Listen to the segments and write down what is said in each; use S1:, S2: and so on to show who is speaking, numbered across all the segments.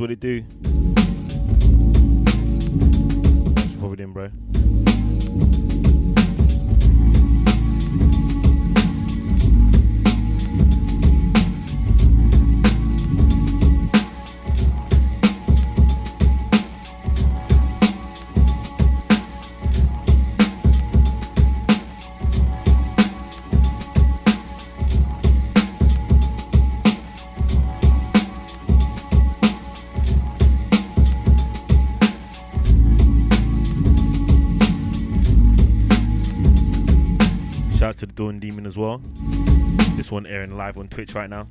S1: What it do? as well. This one airing live on Twitch right now.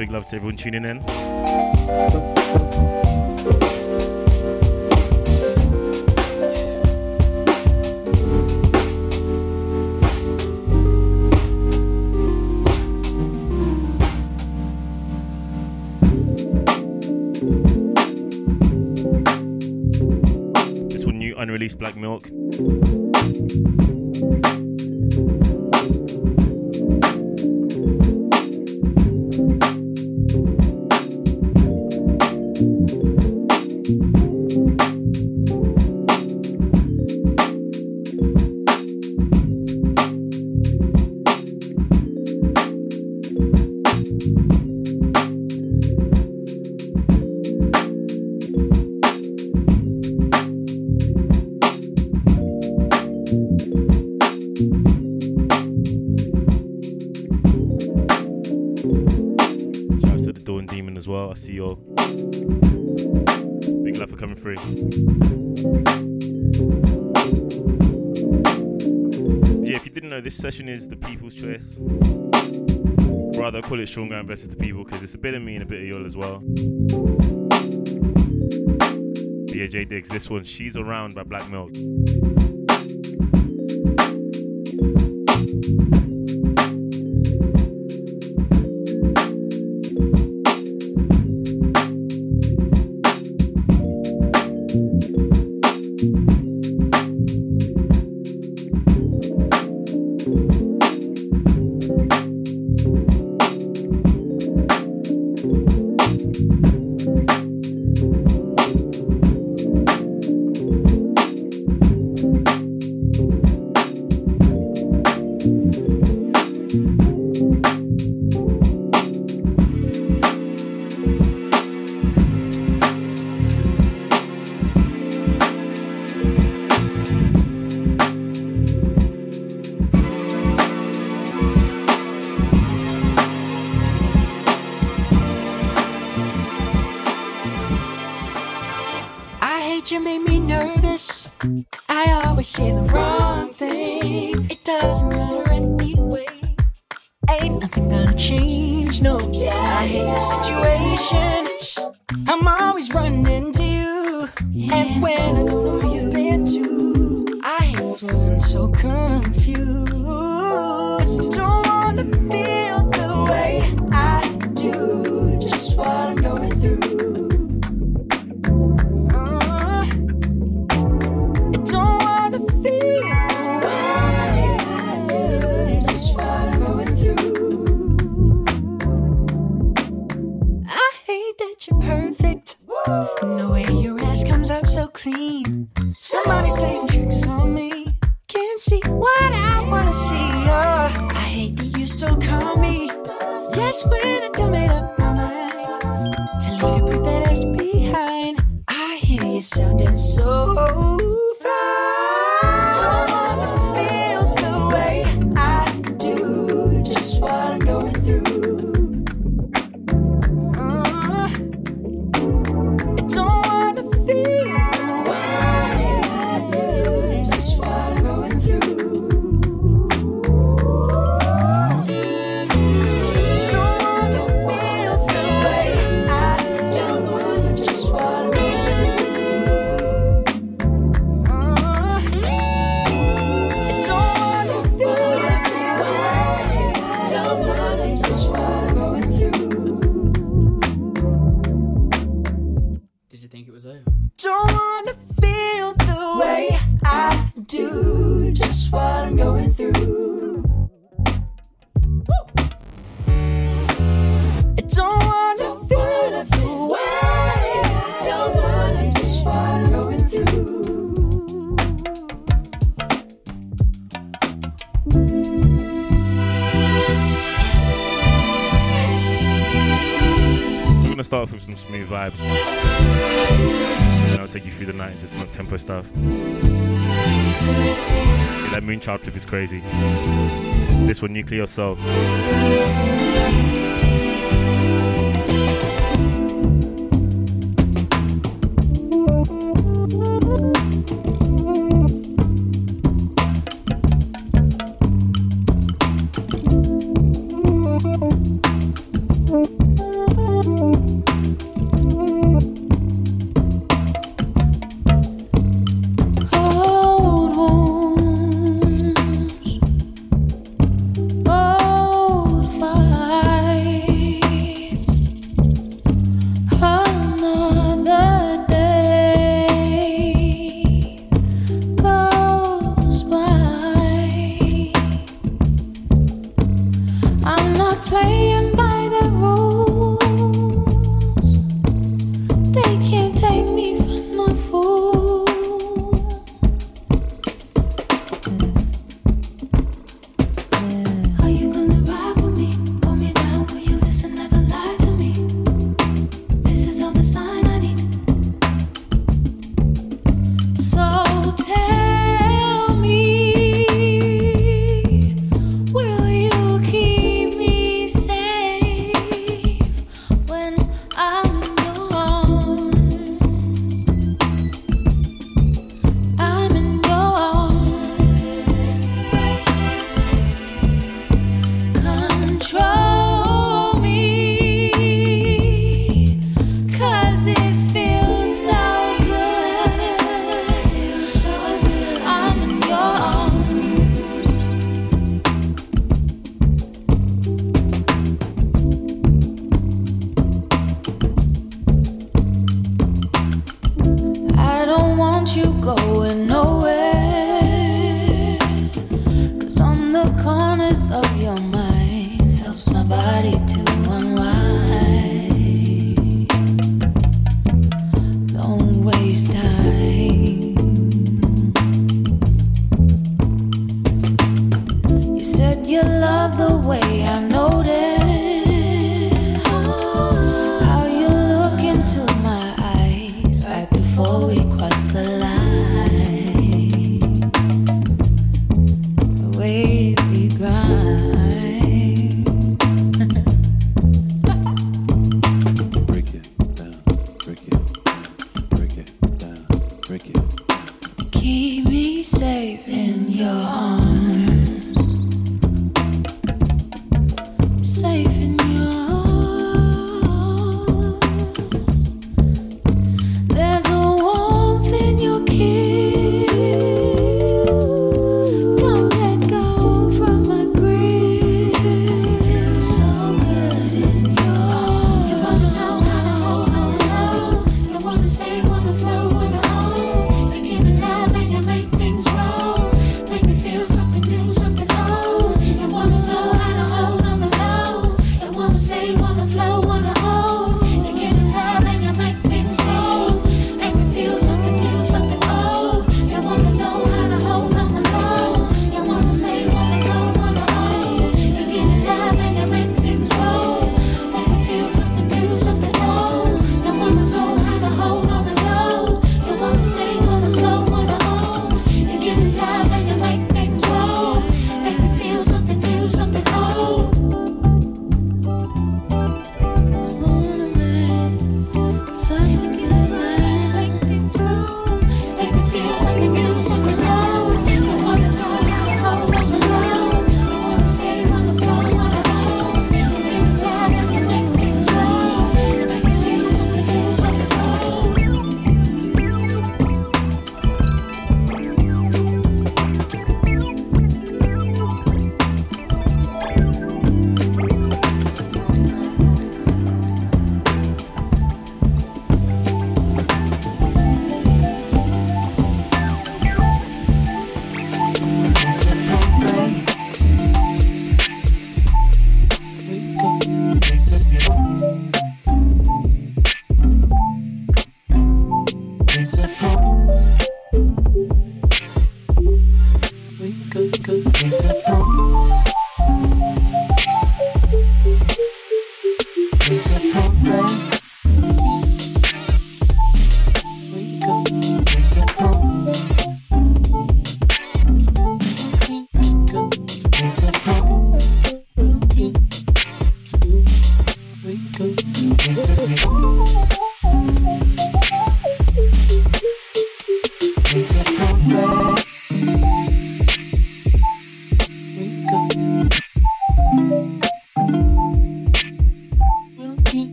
S1: Big love
S2: to
S3: everyone tuning in. This one, new unreleased Black Milk. free. Yeah, if you didn't know, this session is the people's choice. Rather, I call it Sean Graham versus the people because it's a bit of me and a bit of y'all as well. Yeah, Digs, Diggs, this one, She's Around by Black Milk.
S4: Clip is crazy. This one, Nuclear Soul.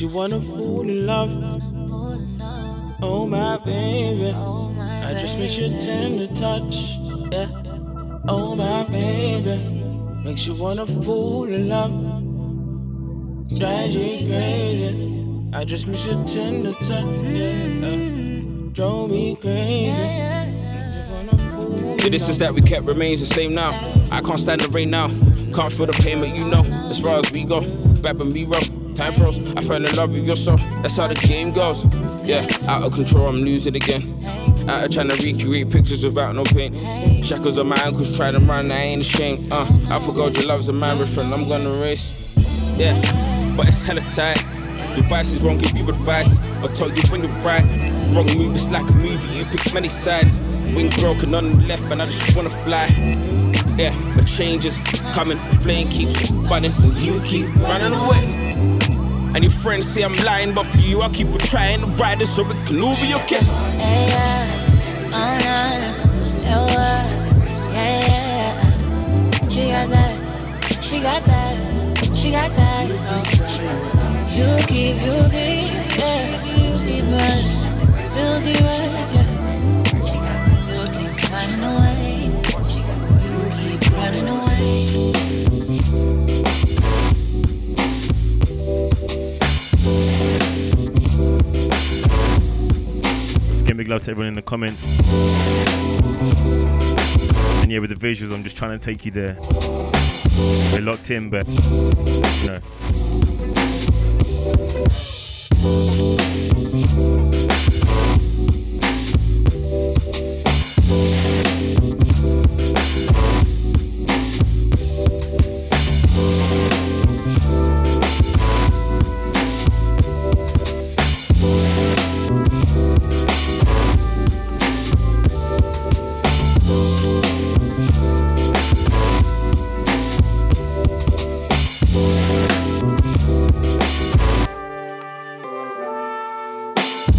S5: You
S6: wanna fall in love. Oh my baby, I just miss your tender touch. Yeah. Oh my baby, makes you wanna fall in love. Drives you crazy. I just miss your tender touch. Yeah. Drove me crazy. The distance that we kept remains the same now. I can't stand the rain now. Can't feel the pain, but you know, as far as we go, back when we roll. Time froze. I fell in love with your soul. That's how the game goes. Yeah, out of control, I'm losing again. Out of trying to recreate pictures without no pain. Shackles on my ankles, try to run, I ain't ashamed. Uh, I forgot your love's a marathon, I'm gonna race. Yeah, but it's hella tight. Devices won't give you advice or tell you when you're right. Wrong move, it's like a movie, you pick many sides. Wing broken on the left, and I just wanna fly. Yeah, but change is coming, flame keeps burning, and you keep running away. And your friends say I'm lying, but for you, I keep on trying to ride it so we can all be okay.
S7: Oh, no. Uh, yeah, yeah, yeah. She got that. She got that. She got that. Oh. You keep, you keep, yeah. You keep running. You keep running,
S8: big love to everyone in the comments. And yeah, with the visuals, I'm just trying to take you there. We're locked in, but you know.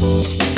S9: ATG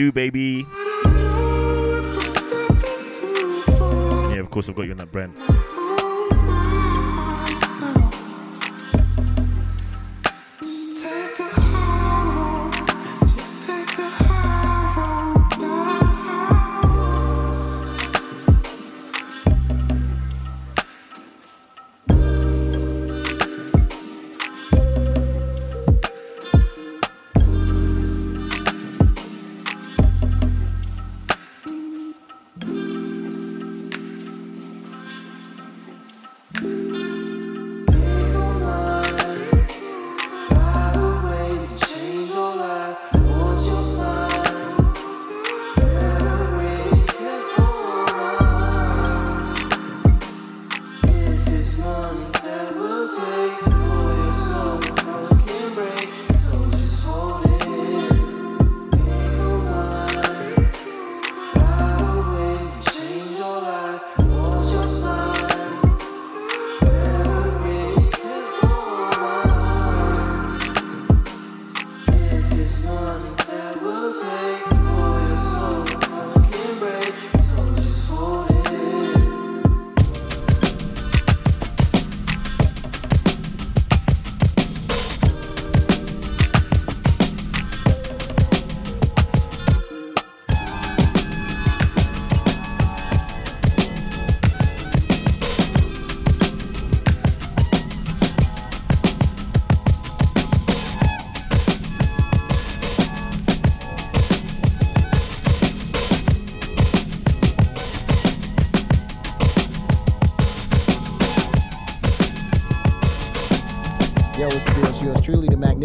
S3: do, baby. Yeah, of course, I've got you on that brand.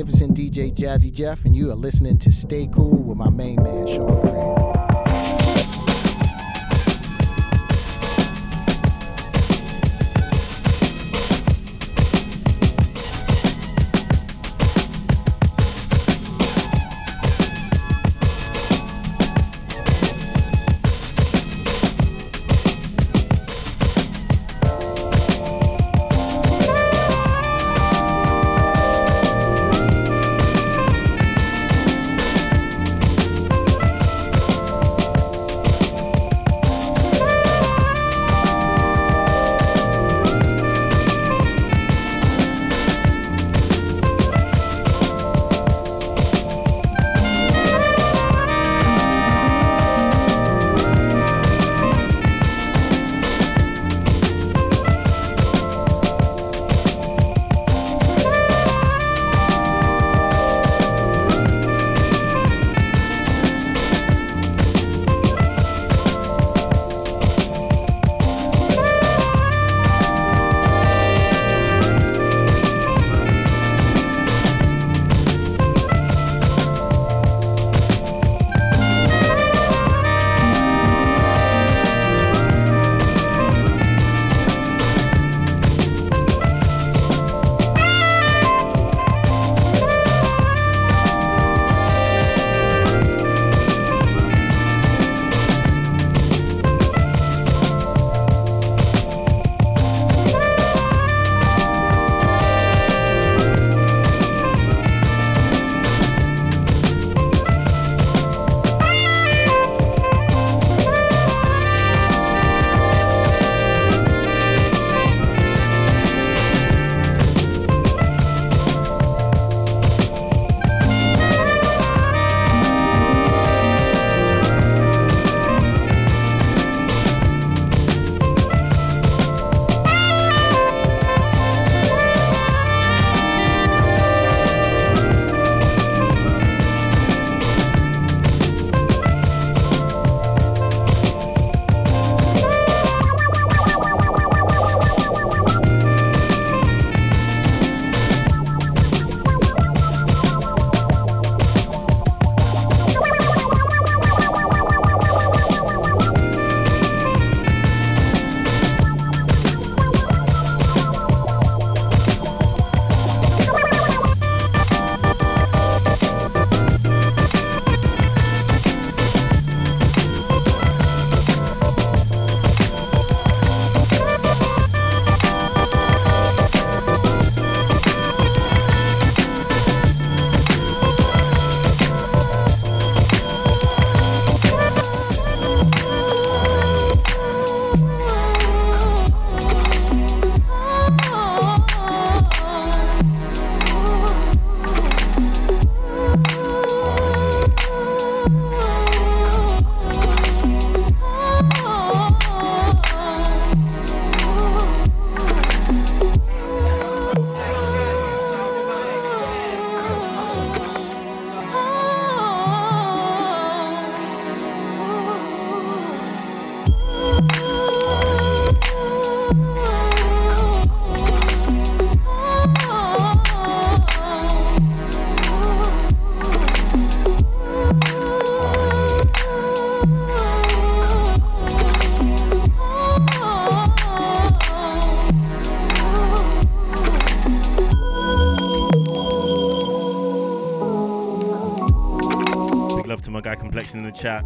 S10: magnificent DJ Jazzy Jeff, and you are listening to Stay Cool with my main man, Sean
S11: chat.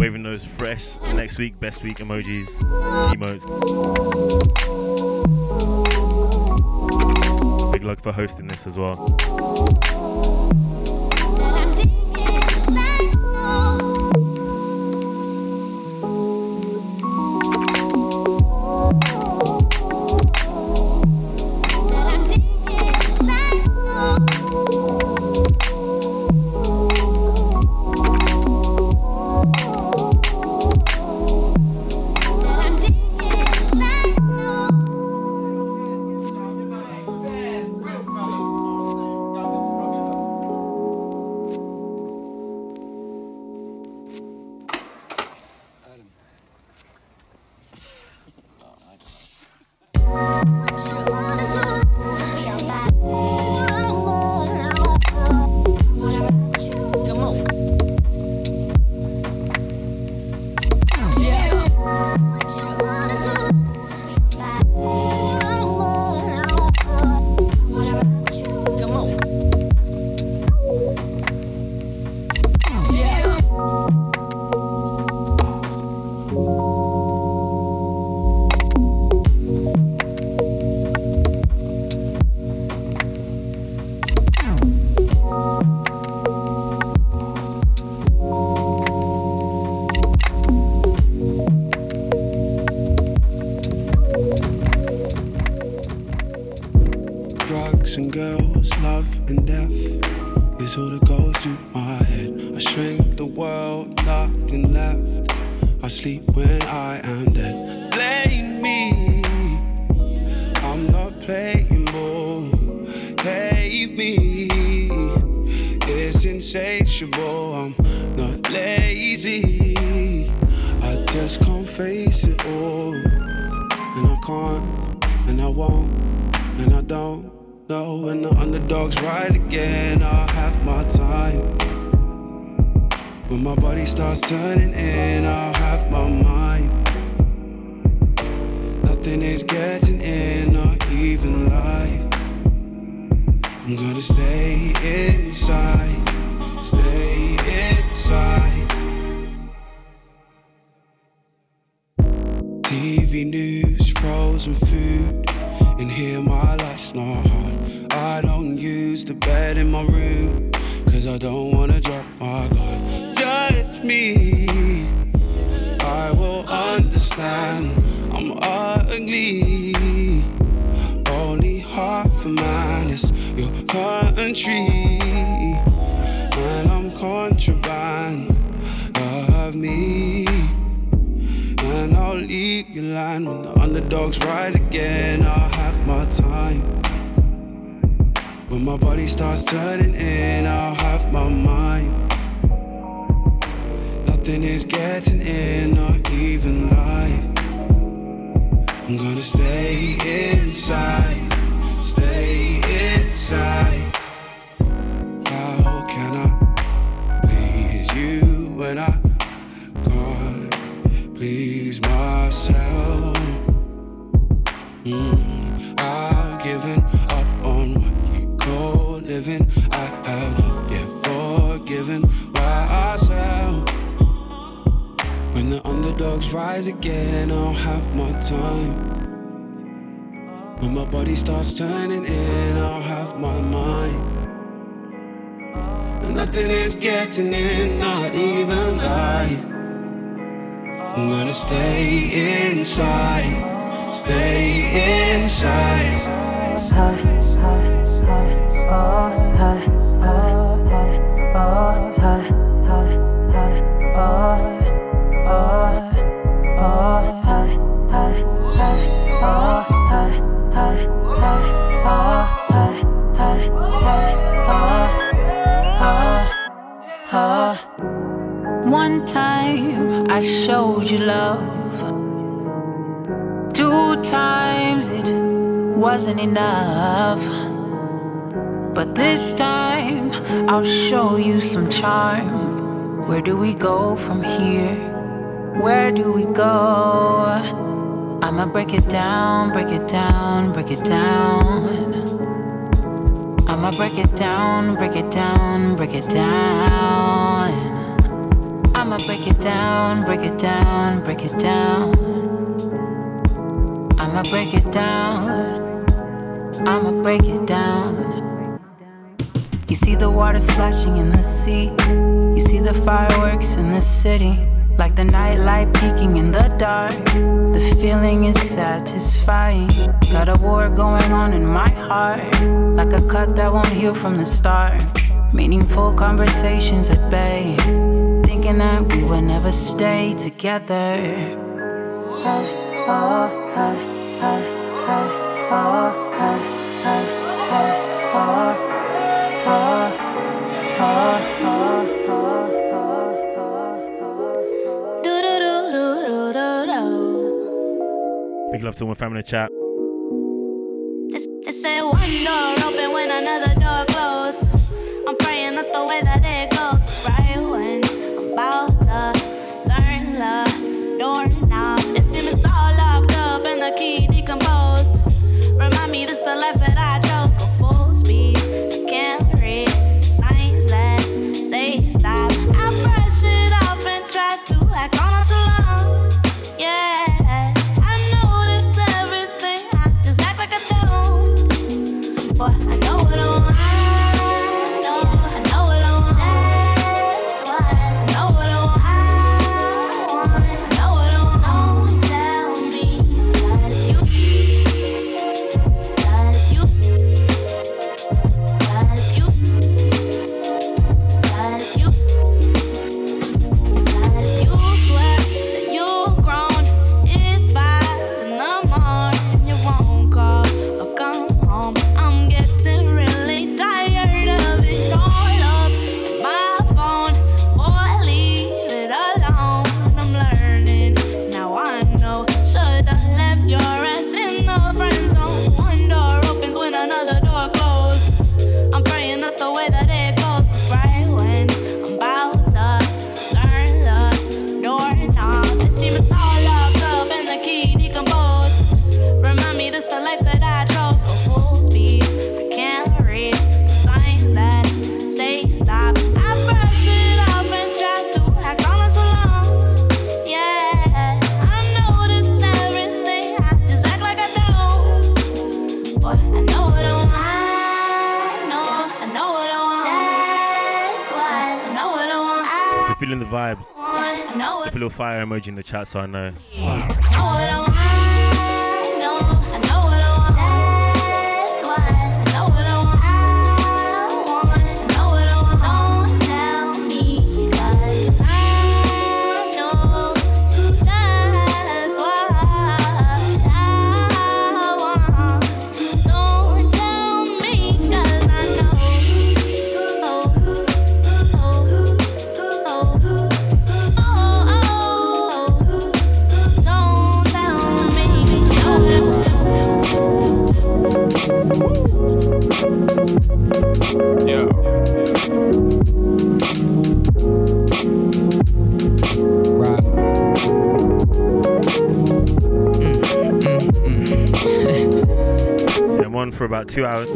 S11: Waving those fresh next week, best week emojis, emotes. Big luck for hosting this as well.
S12: I
S13: showed you love. Two times it wasn't enough. But this time I'll show you some charm. Where do we go from here? Where do we go? I'ma break it down, break it down, break it down. I'ma break it down, break it down, break it down. I'ma break it down, break it down, break it down. I'ma break it down. I'ma break it down. You see the water splashing in the sea. You see the fireworks in the city. Like the nightlight peeking in the dark. The feeling is satisfying. Got a war going on in my heart. Like a cut that won't heal from the start. Meaningful conversations at bay. Thinking that we would never stay together.
S14: Big love to all my family in the chat.
S3: They say one door open when another door closed.
S14: aquí. Little fire emoji in the chat so
S3: I know.
S14: for about two hours.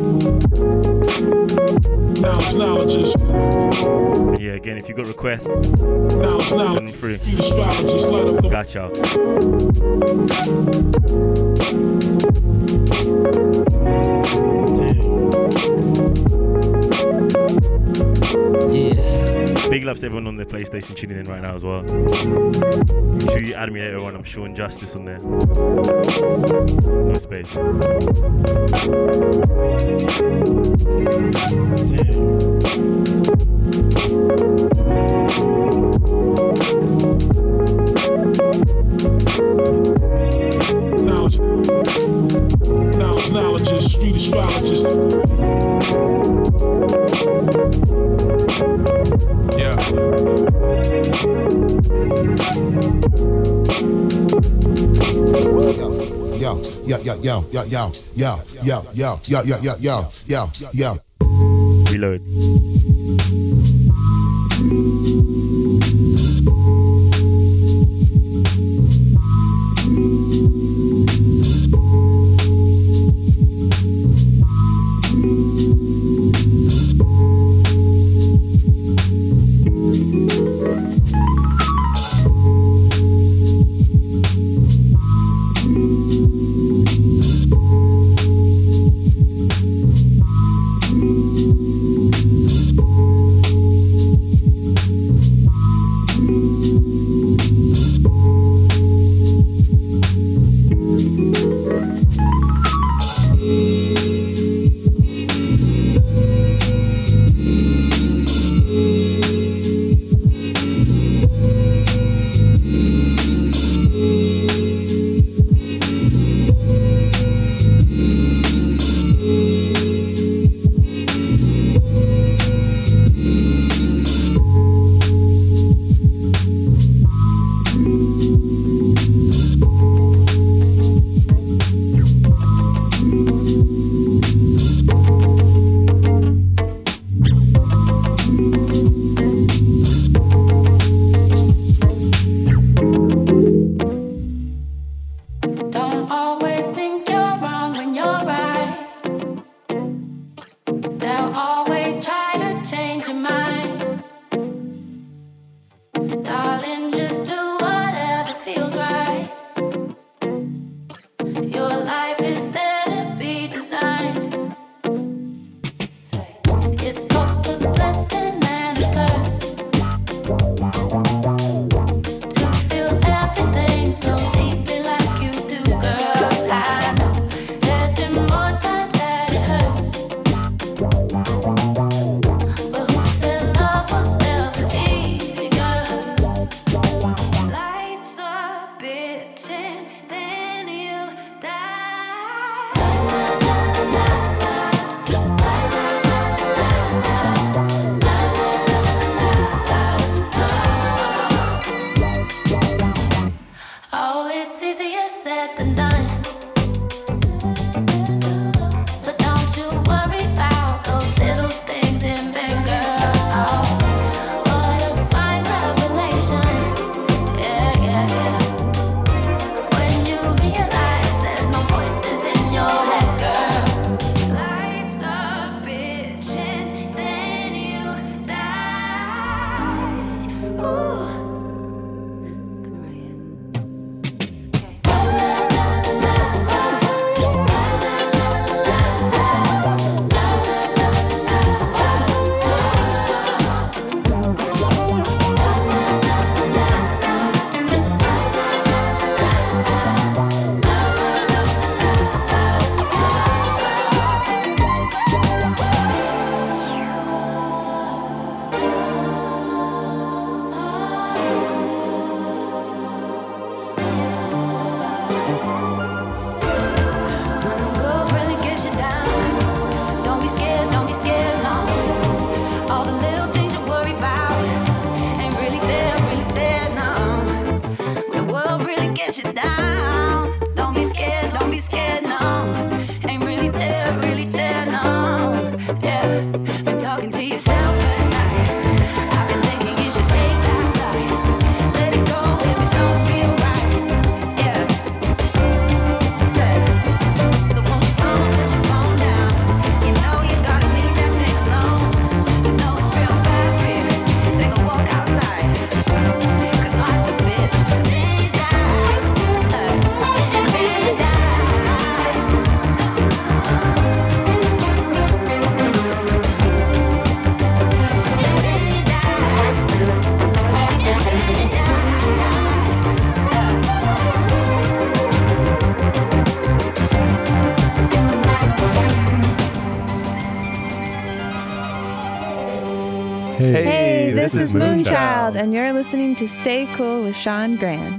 S14: Now it's now just. Yeah, again, if you got requests, now it's now. send them. Got gotcha. y'all. Love to everyone on the PlayStation tuning in right now as well. Make sure you add me later on. I'm Sean Justice on there. No space.
S15: Knowledge, knowledge, knowledge, street astrologist.
S16: Yo, yo, yo, yo, yo, yo, yo, yo, yo, yo, yo, yo, yo, yo,
S17: this, is Moonchild, Moonchild, and you're listening to Stay Cool with Sean Grant.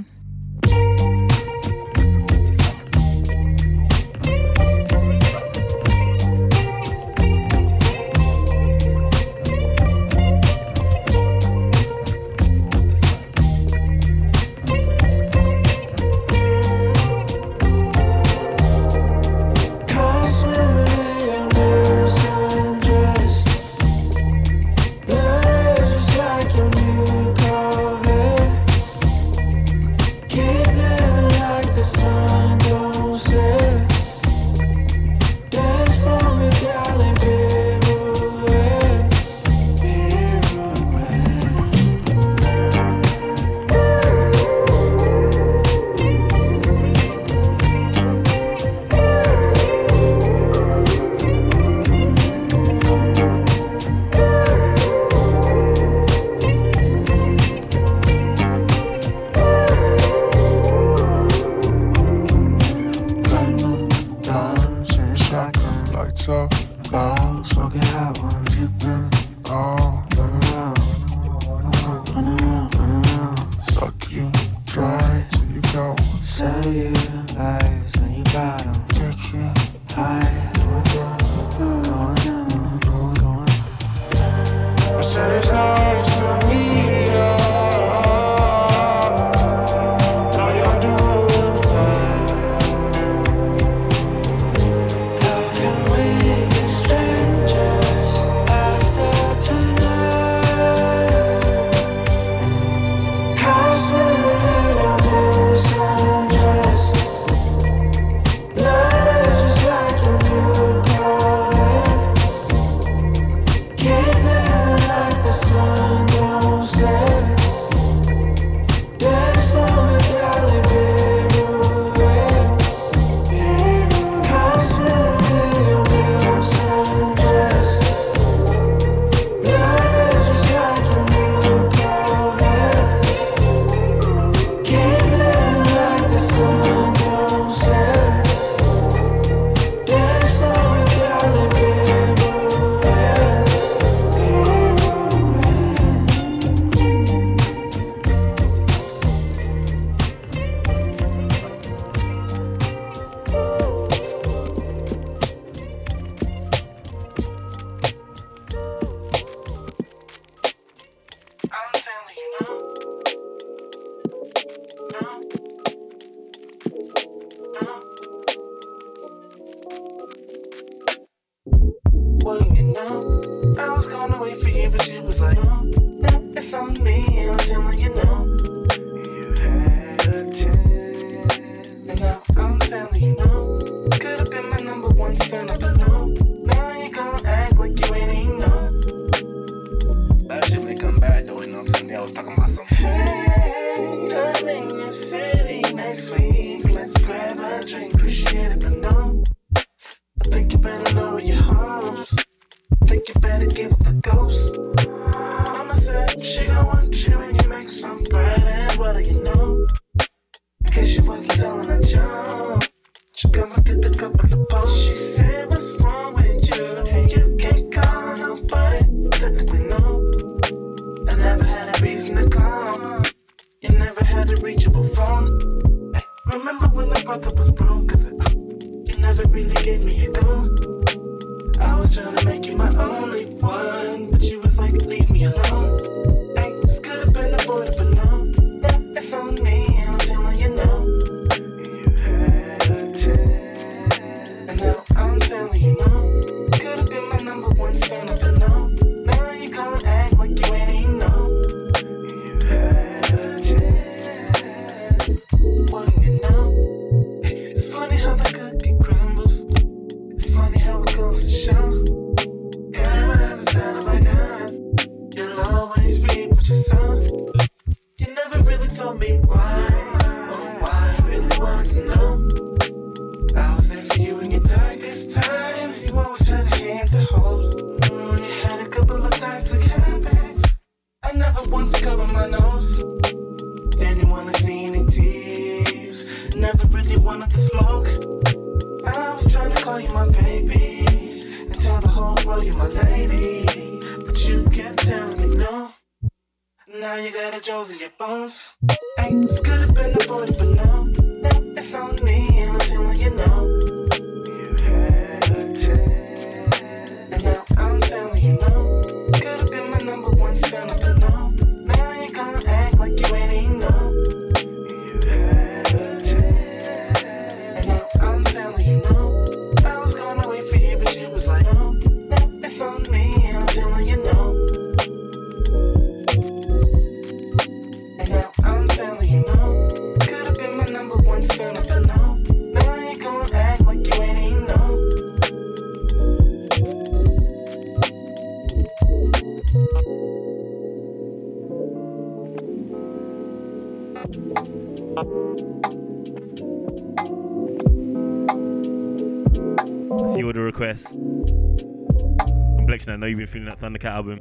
S17: feeling that Thundercat album.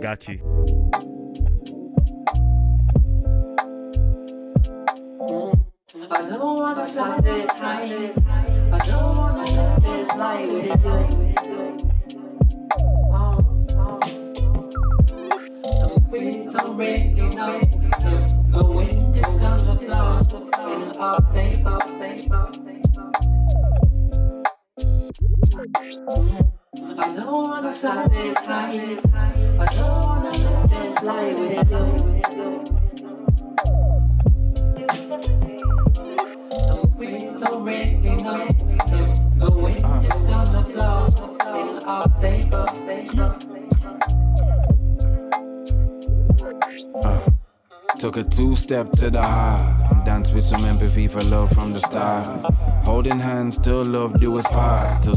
S17: Got you.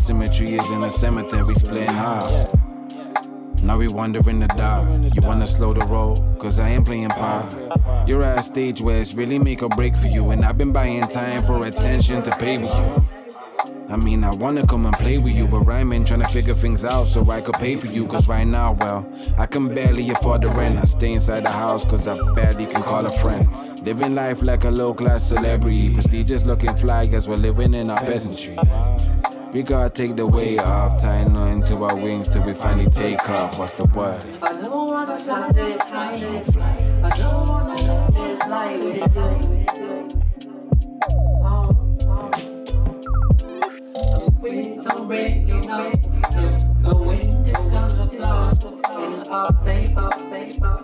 S18: symmetry is in a cemetery splitting half. Now we wandering the dark. You wanna slow the roll, cause I ain't playing pie. You're at a stage where it's really make or break for you, and I've been buying time for attention to pay with you. I mean, I wanna come and play with you, but rhyming, trying to figure things out so I could pay for you. Cause right now, well, I can barely afford the rent. I stay inside the house cause I barely can call a friend. Living life like a low class celebrity, prestigious looking fly as we're living in our peasantry. We gotta take the weight off, tying nothing to our wings till we finally take off. What's the word?
S19: I don't wanna fly this high. Fly. I don't wanna live this life with you. Oh. oh. The wind don't break, you know. The, the wind is gonna blow in our favor, favor,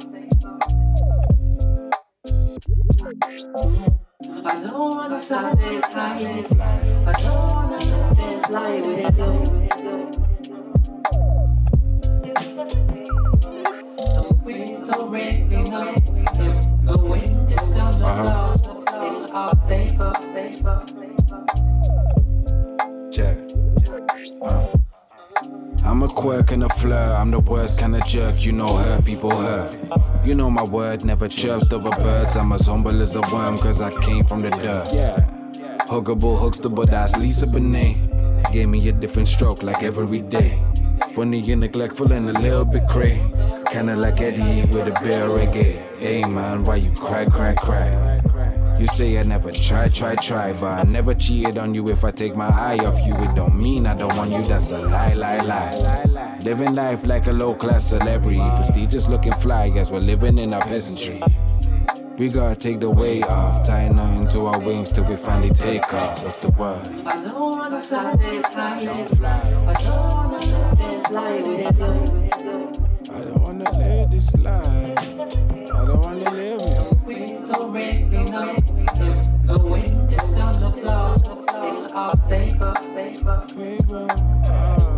S19: favor. I don't wanna fly this high. I don't wanna live this life with you.
S13: We don't really
S18: know if the wind is gonna uh-huh. blow in our favor. favor, favor. Yeah. I'm a quirk and a flirt. I'm the worst kind of jerk. You know, hurt people hurt. You know my word never chirps over birds. I'm as humble as a worm, cause I came from the dirt. Huggable huckster, that's Lisa Bonet. Gave me a different stroke like every day. Funny and neglectful and a little bit cray. Kinda like Eddie with a of reggae. Hey man, why you cry, cry, cry? You say I never try, try, try, but I never cheated on you. If I take my eye off you, it don't mean I don't want you. That's a lie, lie, lie. Living life like a low class celebrity, prestigious looking fly as we're living in our peasantry. We gotta take the weight off, tie nothing to our wings till we finally take off. That's the word.
S13: I don't wanna fly this high. I don't wanna live this life with you.
S18: I don't wanna live this life. I don't wanna live it.
S13: We don't really know if the wind is gonna blow. It's all vapor, vapor,
S18: vapor. Ah. Say,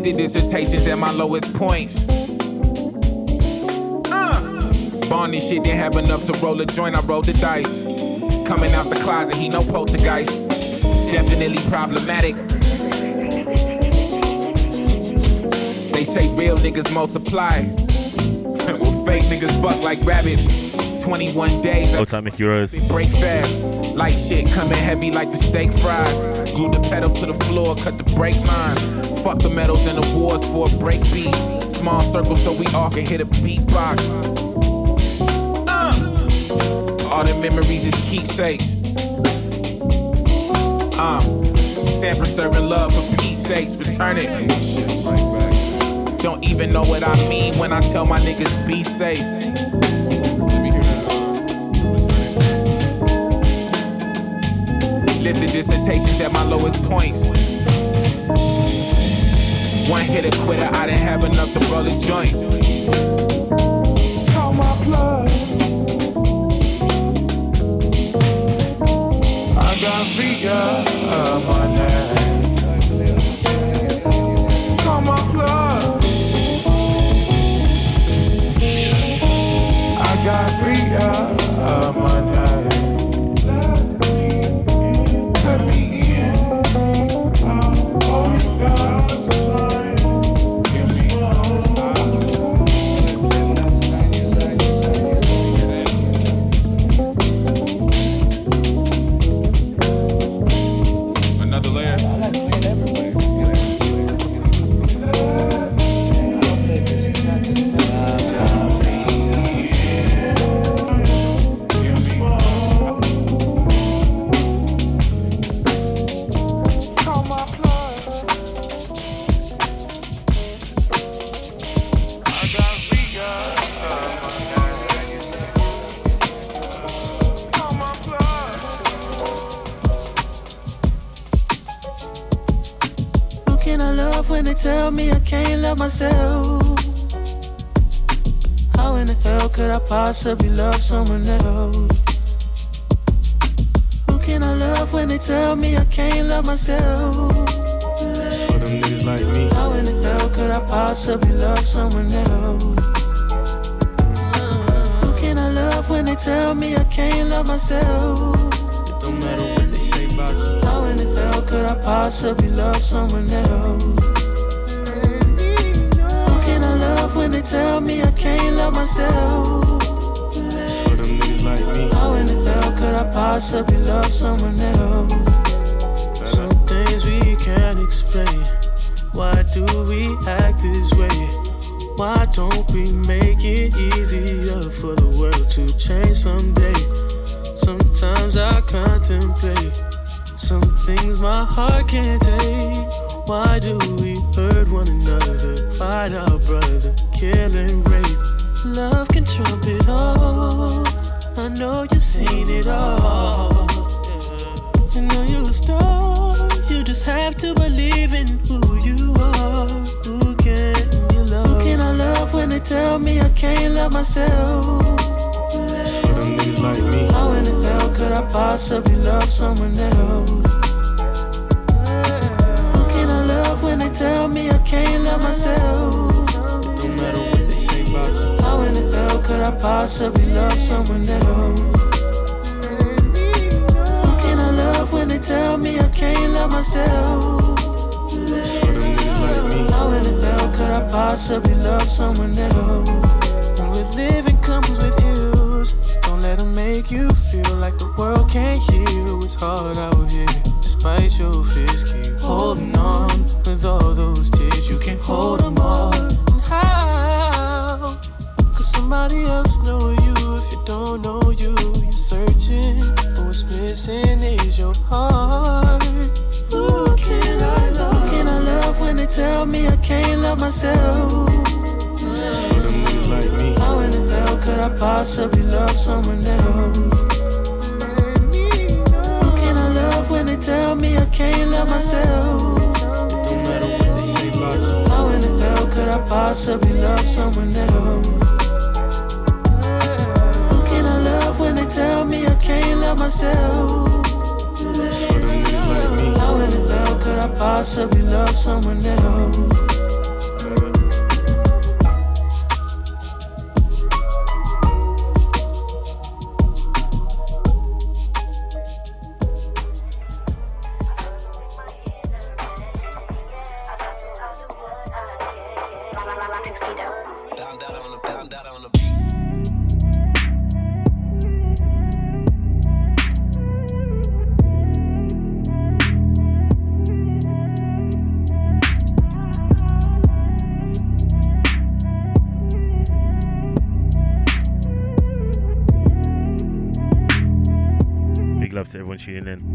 S20: Lifted dissertations at my lowest points. Uh. Barney shit didn't have enough to roll a joint, I rolled the dice. Coming out the closet, he no poltergeist. Definitely problematic. They say real niggas multiply. well, fake niggas fuck like rabbits. 21 days,
S8: Mickey Rose.
S20: break fast. Light shit coming heavy like the steak fries. Glue the pedal to the floor, cut the brake lines. Fuck the medals and awards for a break beat. Small circle so we all can hit a beatbox. Uh. All the memories is keepsakes. Um, Sampler serving love for peace sakes, return it. Don't even know what I mean when I tell my niggas be safe. Lifted dissertations at my lowest points. One hit a quitter, I didn't have enough to roll a joint.
S21: Call my plug. I got Via I
S22: possibly love someone else? Who can I love when they tell me I can't love myself?
S20: It's For them niggas like me.
S22: How in the hell could I possibly love someone else? Who can I love when they tell me I can't love myself?
S17: It don't matter what they say about you.
S22: How in the hell could I possibly love someone else? Who can I love when they tell me I can't love myself? I possibly love someone else? Some things we can't explain. Why do we act this way? Why don't we make it easier for the world to change someday? Sometimes I contemplate some things my heart can't take. Why do we hurt one another, fight our brother, kill and rape? Love can trump it all. I know you've seen it all. You know you're a star. You just have to believe in who you are. Who can you love? Who can I love when they tell me I can't love myself?
S20: For them niggas like me.
S22: How in the hell could I possibly love someone else? Who can I love when they tell me I can't love myself? Could I possibly love someone else? Who can I love when they tell me I can't love myself. How in the hell could I possibly love someone else? And with living comes with ills. Don't let them make you feel like the world can't heal. It's hard out here, despite your fears. Keep holding on with all those tears. You can't hold them all. And how? Cause somebody else know you if you don't know you. You're searching, but what's missing is your heart. Who can I love? Who can I love when they tell me I can't love myself? How in the hell could I possibly love someone else? Who can I love when they tell me I can't love myself? Don't matter what they say about you. How in the hell could I possibly love someone else? Me I can't love myself? How in the hell could I possibly love someone else?
S4: Tuning in.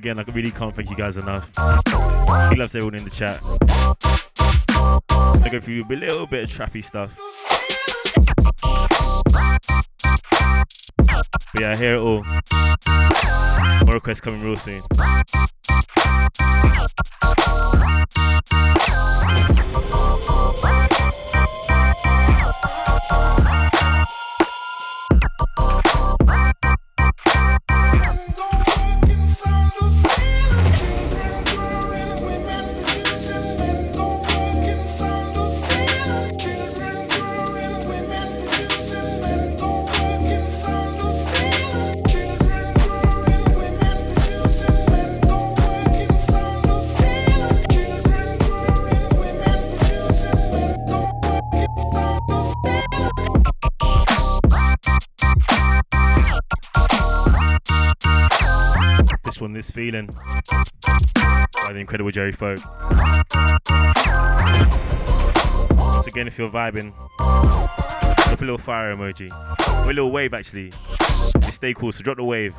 S22: again, I really can't thank you guys enough. He loves everyone in the chat. I go through a little bit of trappy stuff. But yeah, I hear it all. More requests coming real soon. Feeling by the incredible Jerry Folk. Once again, if you're vibing, drop a little fire emoji. Or a little wave, actually. Just stay cool, so drop the wave.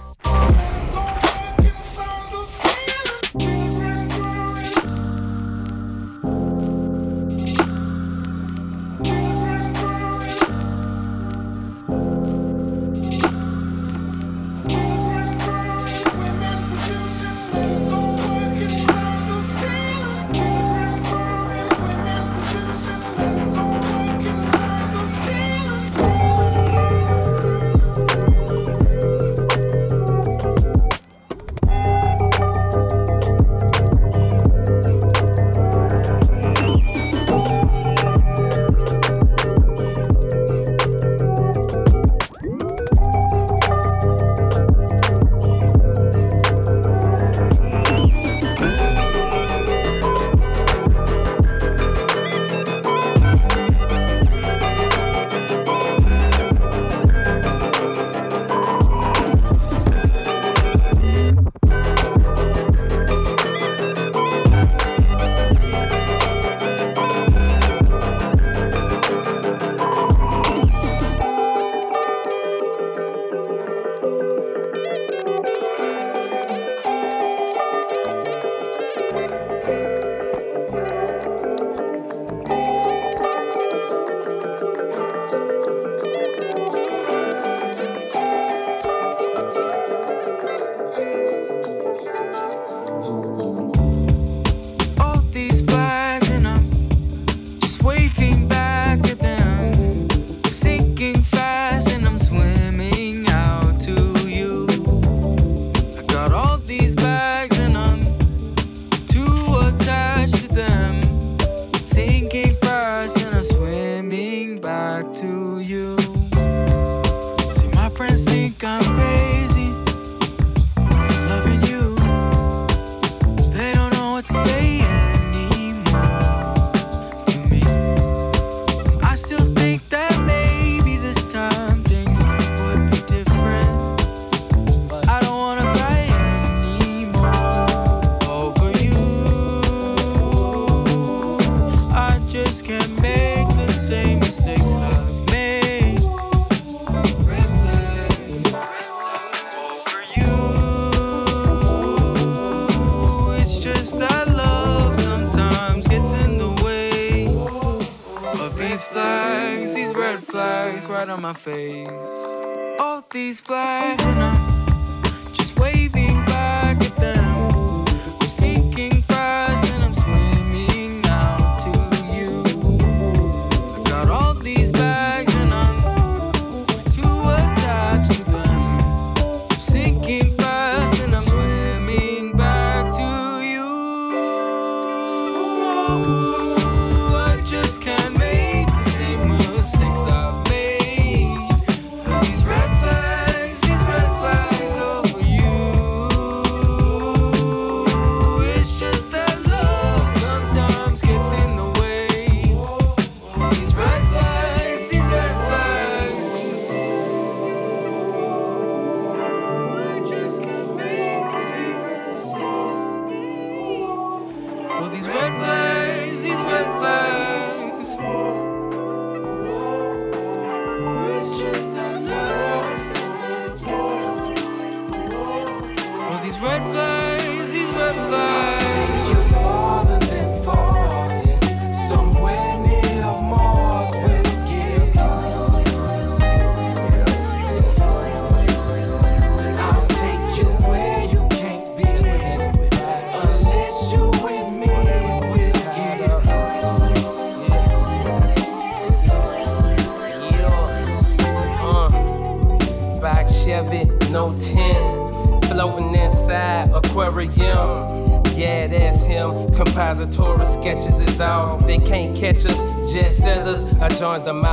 S6: Joined the Mile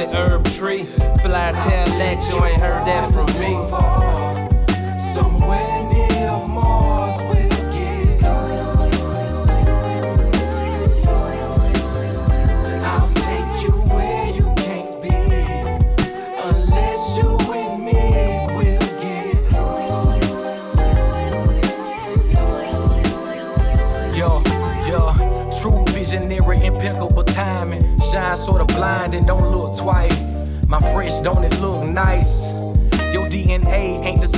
S6: fuzzy herb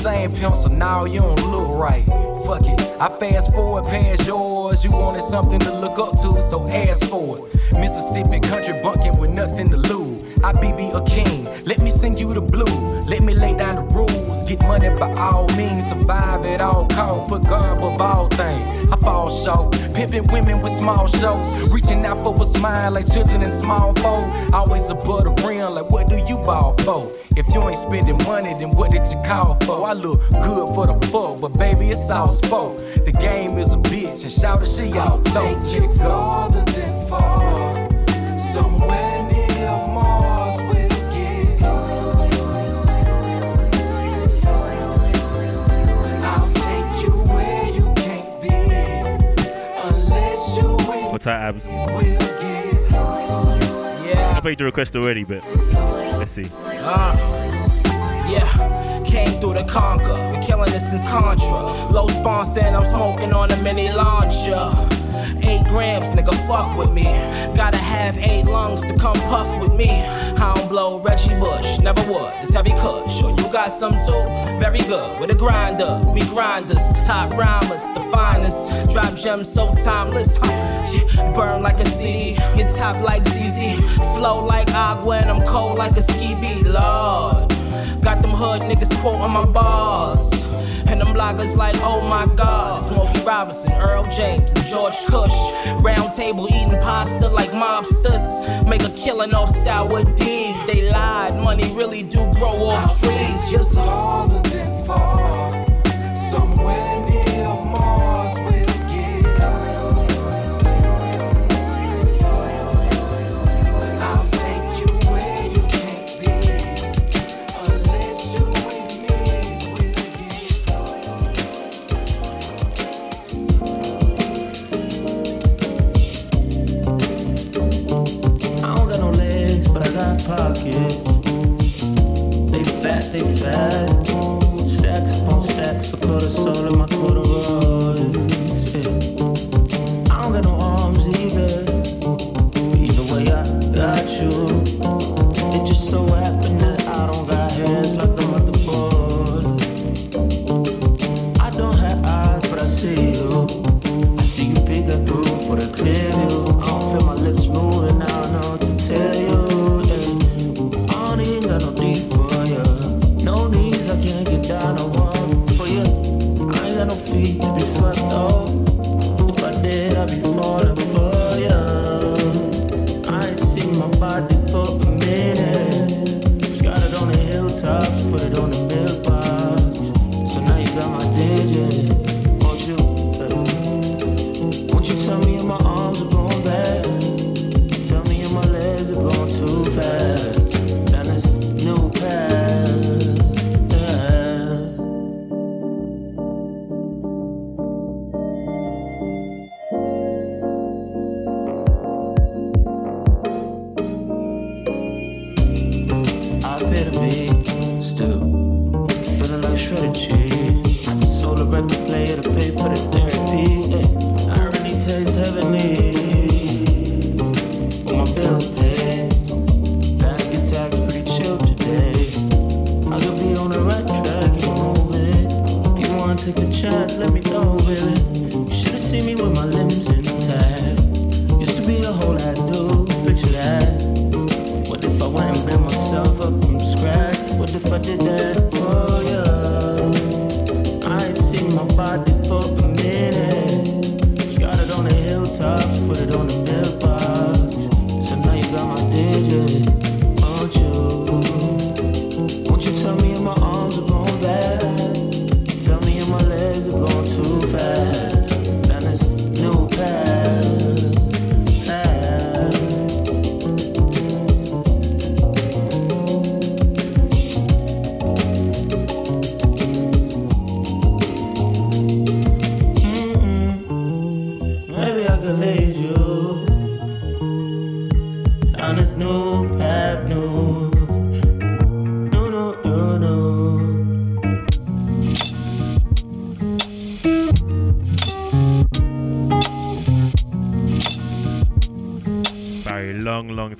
S18: Same pencil, now you don't look right. Fuck it, I fast forward past yours. You wanted something to look up to, so ask for it. Mississippi country bunking with nothing to lose. I be be a king, let me sing you the blue. Let me lay down the rules, get money by all means, survive at all costs, put God above all things. I fall short, pimping women with small shows, reaching out for a smile like children in small fold. Always above the rim, like what do you ball for? If you ain't spending money, then what did you call for? I look good for the fuck, but baby, it's all spoke. The game is a bitch, and shout it, she out
S17: take you farther than far. Somewhere
S3: What's Abs?
S18: Yeah.
S3: I paid the request already, but let's see.
S6: Uh, yeah, came through the conquer. Been killing this since Contra. Low spawn saying I'm smoking on a mini launcher. Eight grams, nigga, fuck with me. Gotta have eight lungs to come puff with me. I don't blow Reggie Bush, never would. It's heavy kush. Sure, you got some too? Very good. With a grinder, we grinders. Top rhymers, the finest. Drop gems so timeless. Huh? Burn like a CD, get top like ZZ. Flow like agua, and I'm cold like a ski beat. Lord. Got them hood niggas quoting my bars. And them bloggers like, oh my god. Smokey Robinson, Earl James, and George Cush. Round table eating pasta like mobsters. Make a killing off sour D. They lied, money really do grow off trees. Just
S17: farther than far.
S23: They fat, they fat. Stacks upon stacks, a quarter soul in my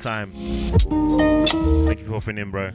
S8: time. Thank you for hopping in, bro.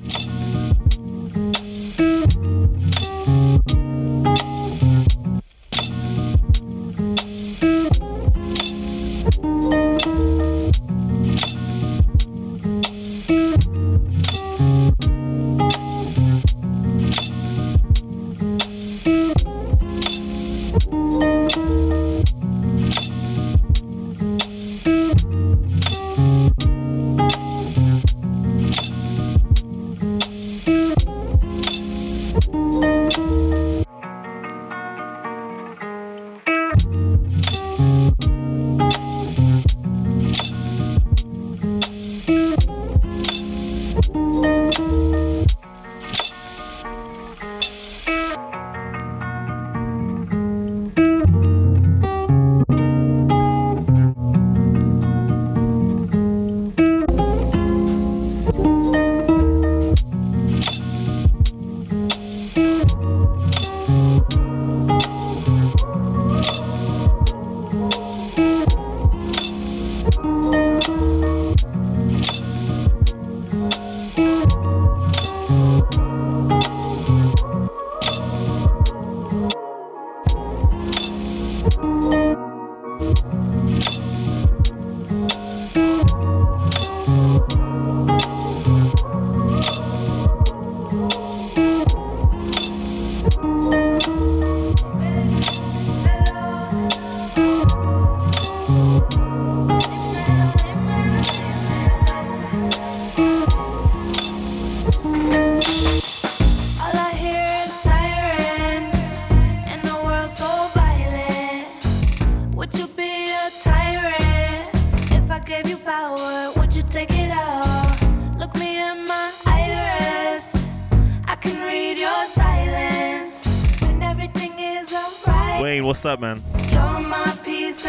S8: up, man?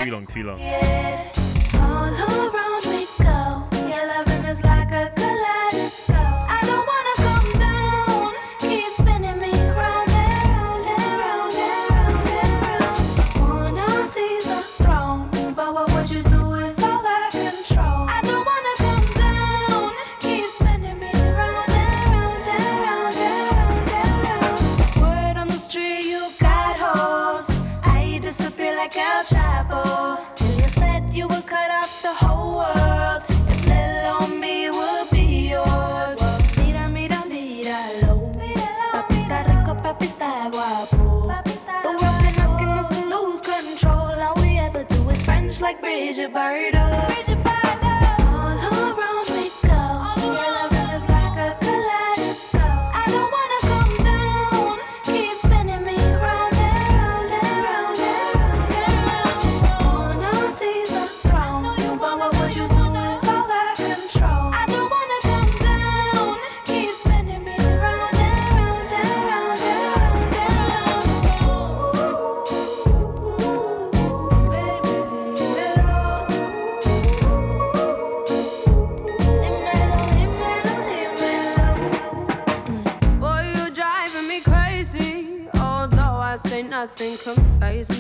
S8: Too long, too long.
S14: confuse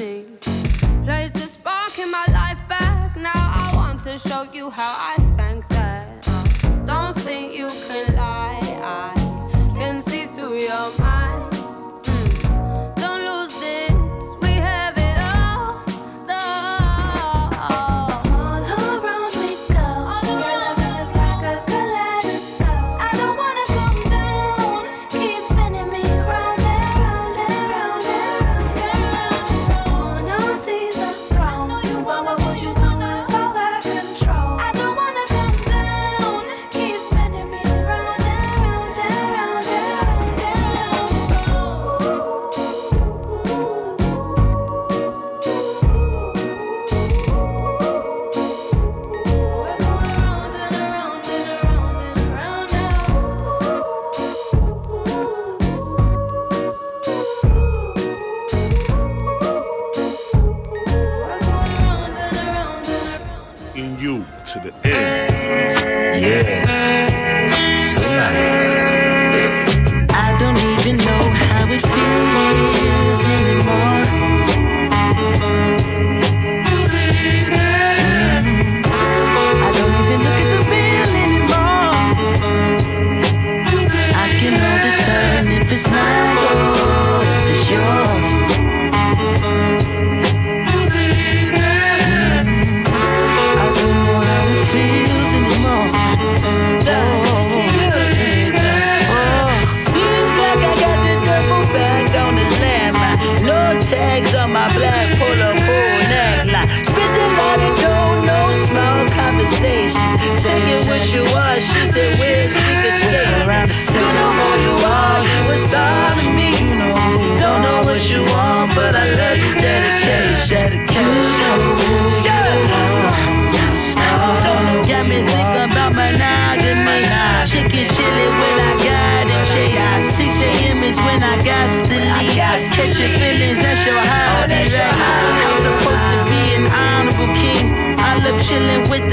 S14: with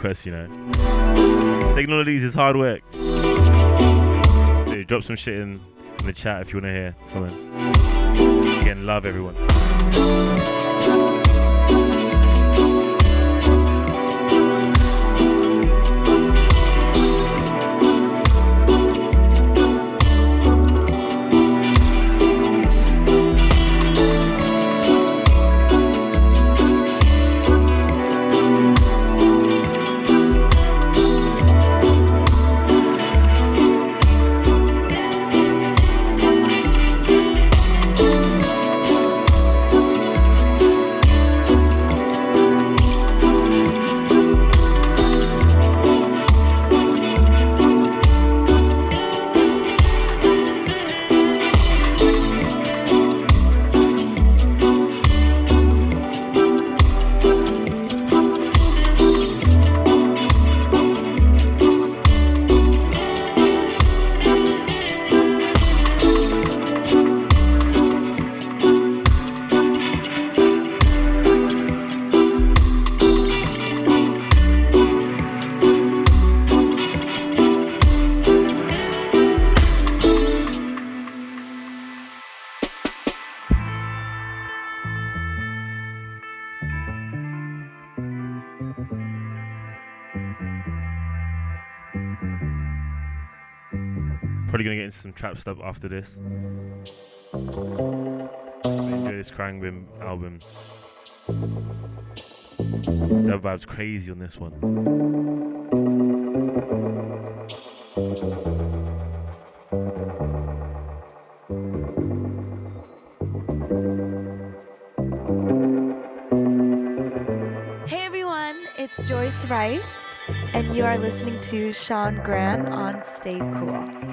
S3: requests, you know. Technologies is hard work. Drop some shit in, in the chat if you want to hear something. Again, love everyone. Trap stuff after this. Enjoy this Crying album. That vibe's crazy on this one.
S24: Hey everyone, it's Joyce Rice, and you are listening to Sean Gran on Stay Cool.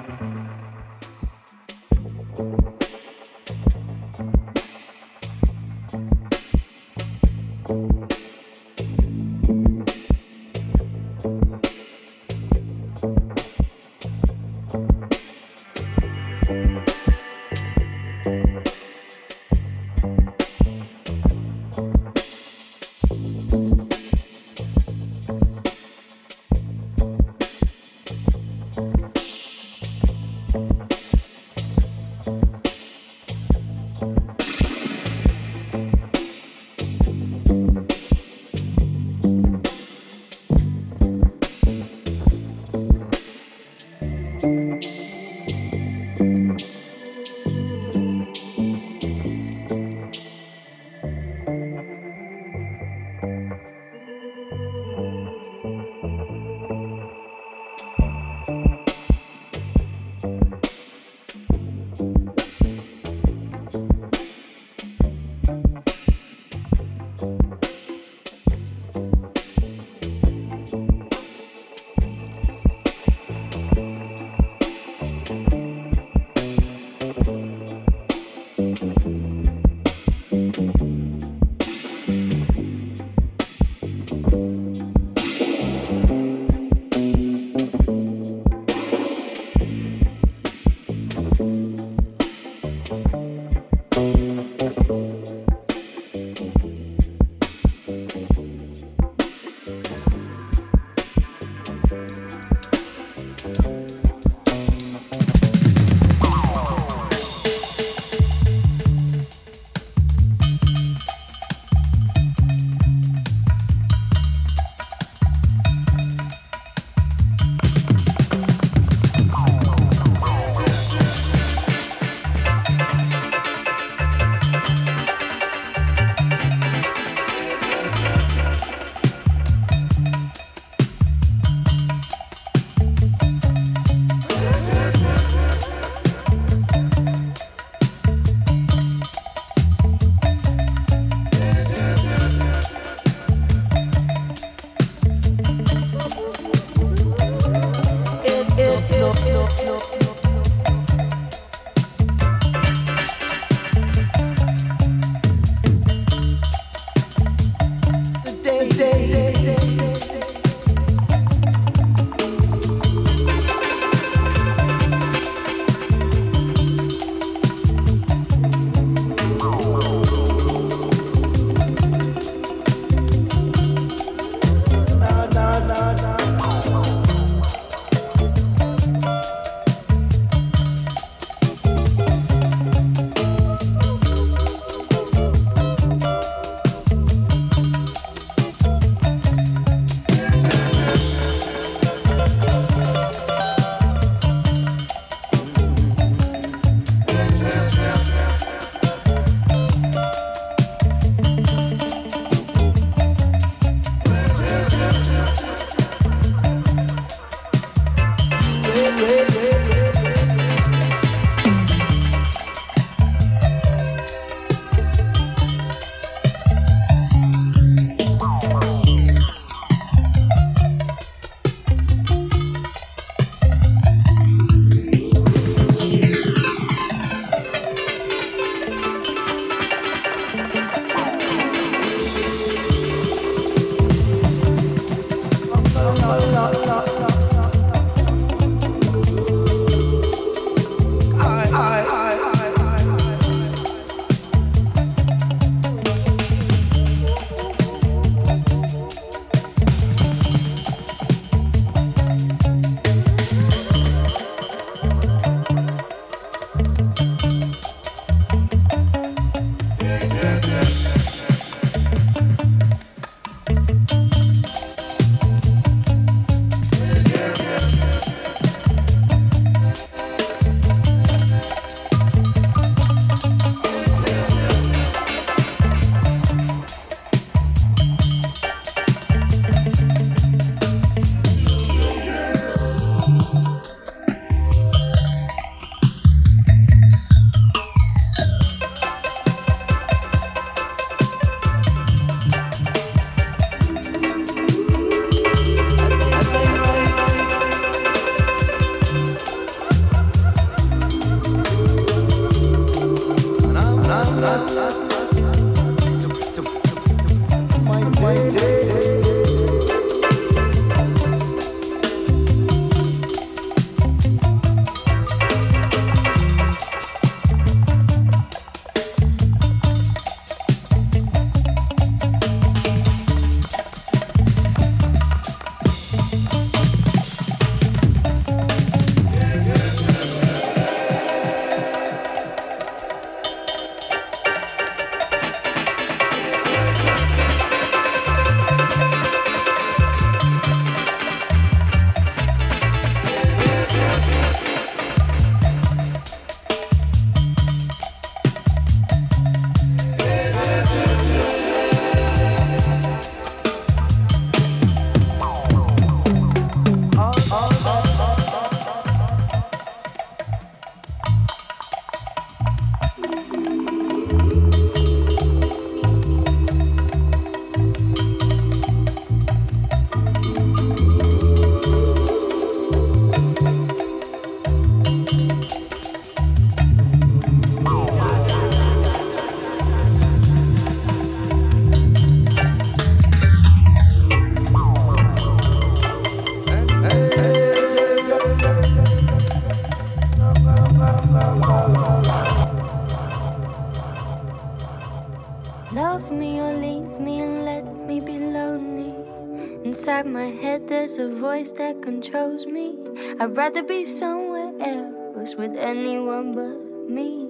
S25: I'd rather be somewhere else with anyone but me.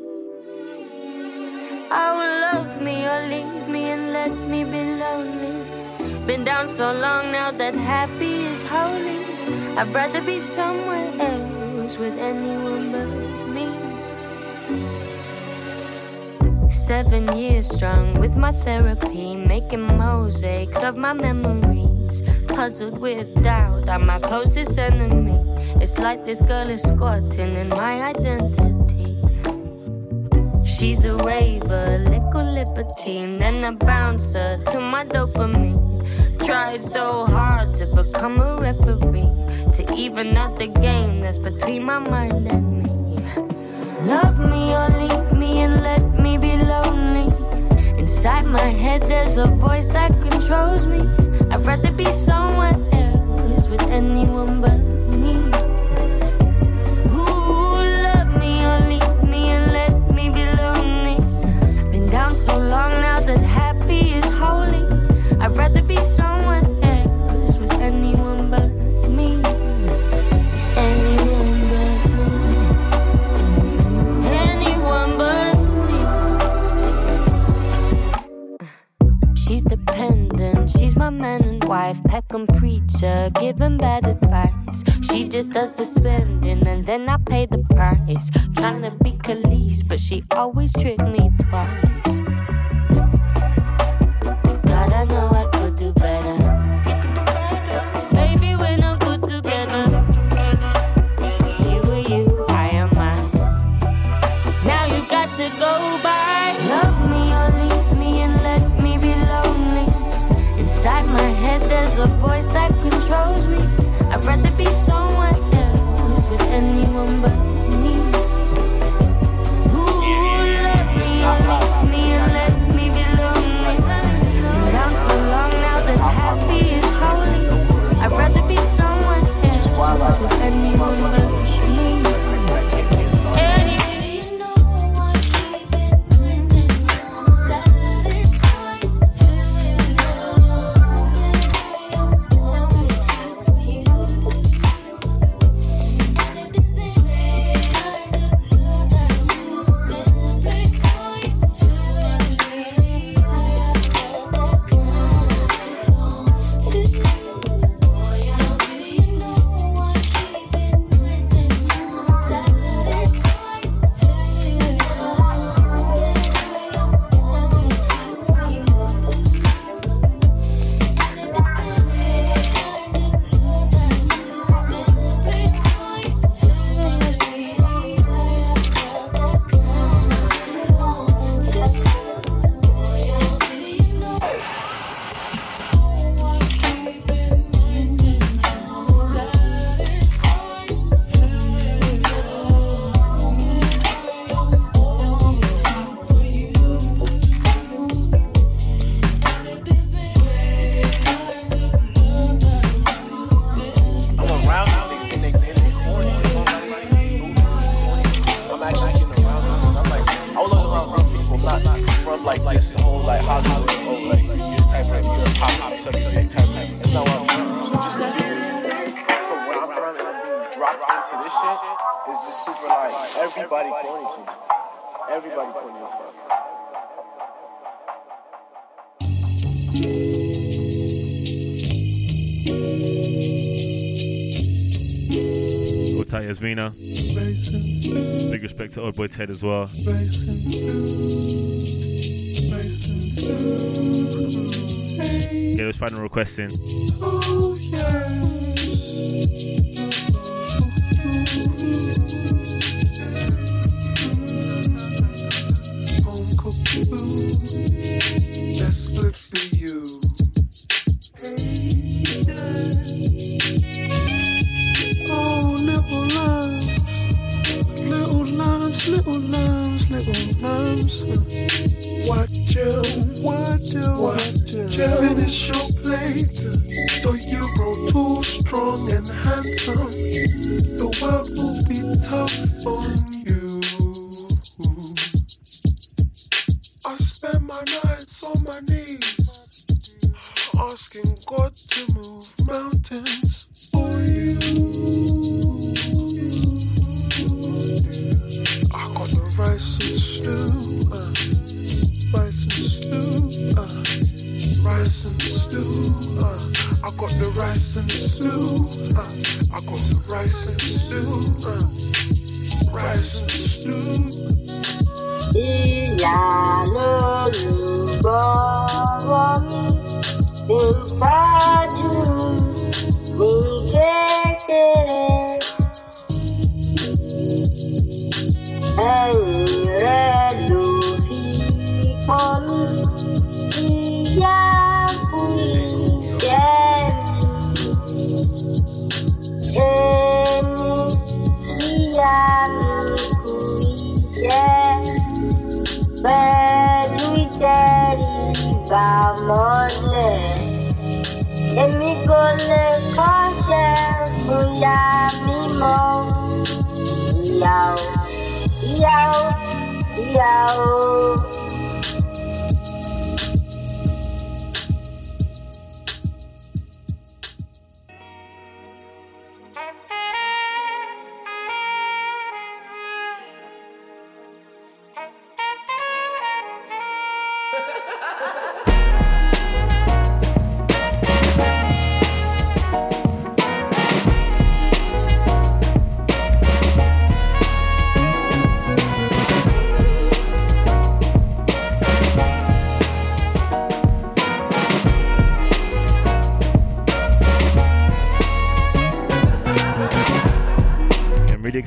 S25: Oh, love me or leave me and let me be lonely. Been down so long now that happy is holy. I'd rather be somewhere else with anyone but me. Seven years strong with my therapy, making mosaics of my memories. Puzzled with doubt, I'm my closest enemy. It's like this girl is squatting in my identity. She's a raver, little libertine, then a bouncer to my dopamine. Tried so hard to become a referee, to even out the game that's between my mind and me. Love me or leave me and let me be lonely. Inside my head, there's a voice that controls me. I'd rather be somewhere else with anyone but back to
S26: Old Boy Ted as well. Get those final requesting.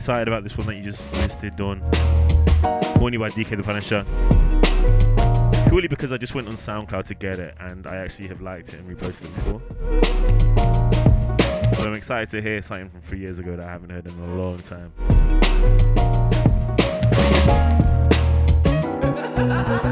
S26: excited about this one that you just listed, Dawn. Only by DK the Punisher. Purely because I just went on SoundCloud to get it and I actually have liked it and reposted it before. So I'm excited to hear something from three years ago that I haven't heard in a long time.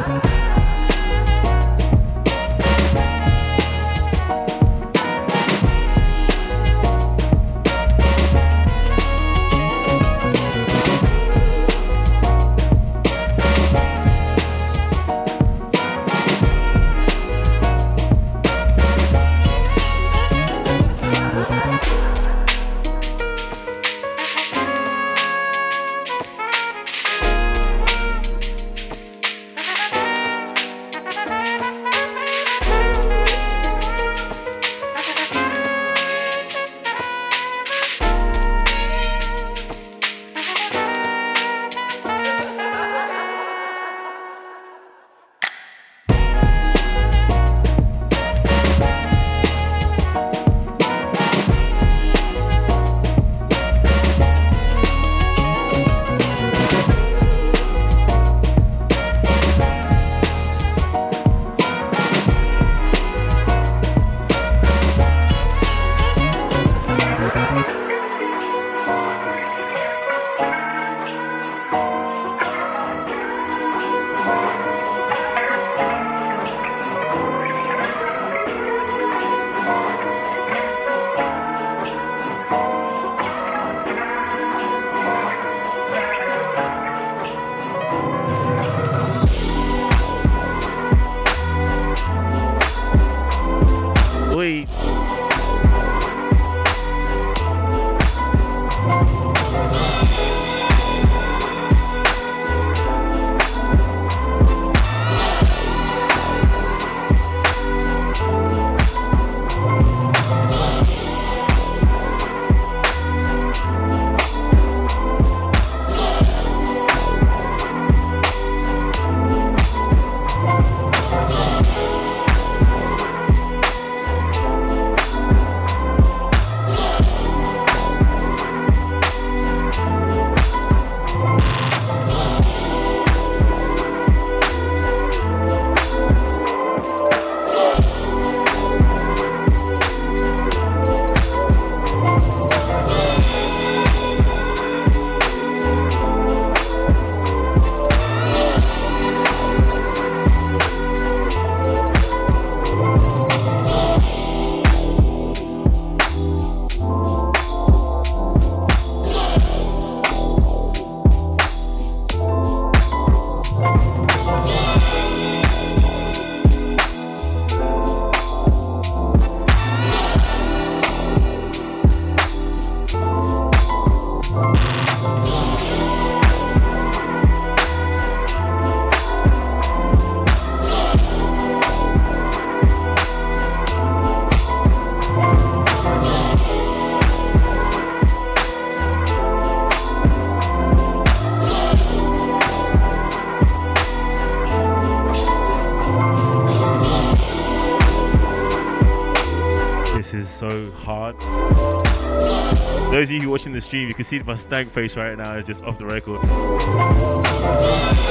S3: Those of you watching the stream, you can see my stank face right now is just off the record.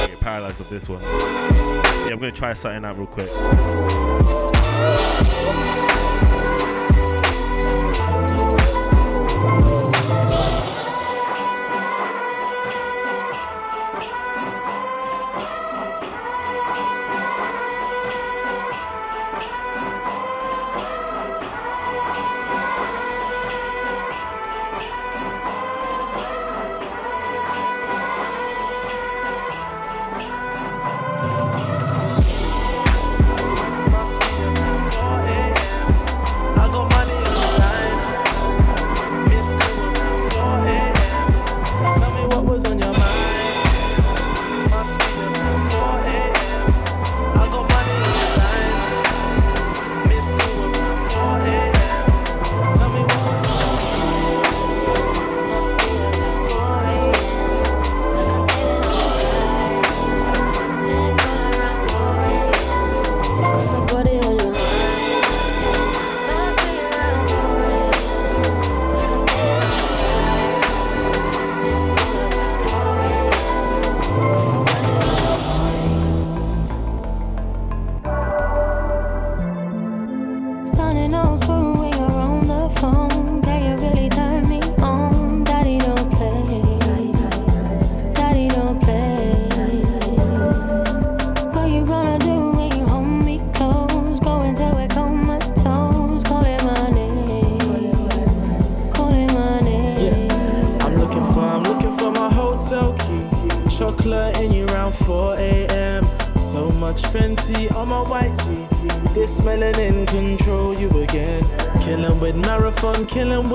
S3: Get paralyzed of this one. Yeah, I'm gonna try something out real quick.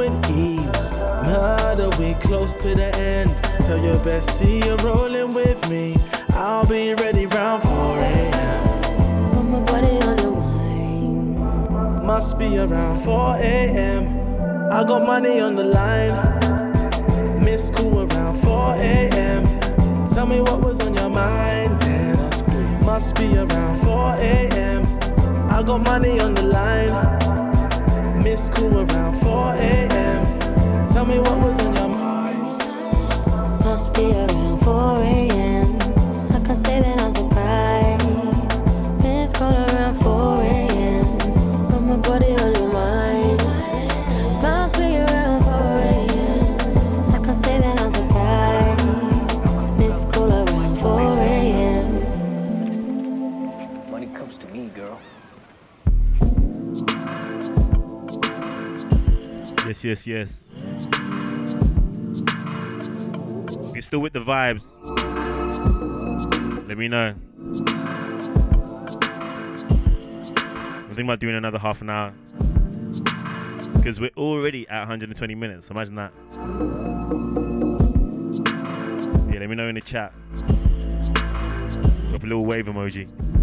S27: With ease. Murder, we close to the end. Tell your bestie you're rolling with me. I'll be ready round 4 a.m.
S28: Put my body on your mind.
S27: Must be around 4 a.m. I got money on the line. Miss school around 4 a.m. Tell me what was on your mind. Then I. Must be around 4 a.m. I got money on the line. Miss school around 4 a.m. Tell me what was on your mind.
S28: Must be around 4 a.m. I can say that I'm
S3: Yes, yes. If you're still with the vibes, let me know. I'm thinking about doing another half an hour. Because we're already at 120 minutes. Imagine that. Yeah, let me know in the chat. Drop a little wave emoji.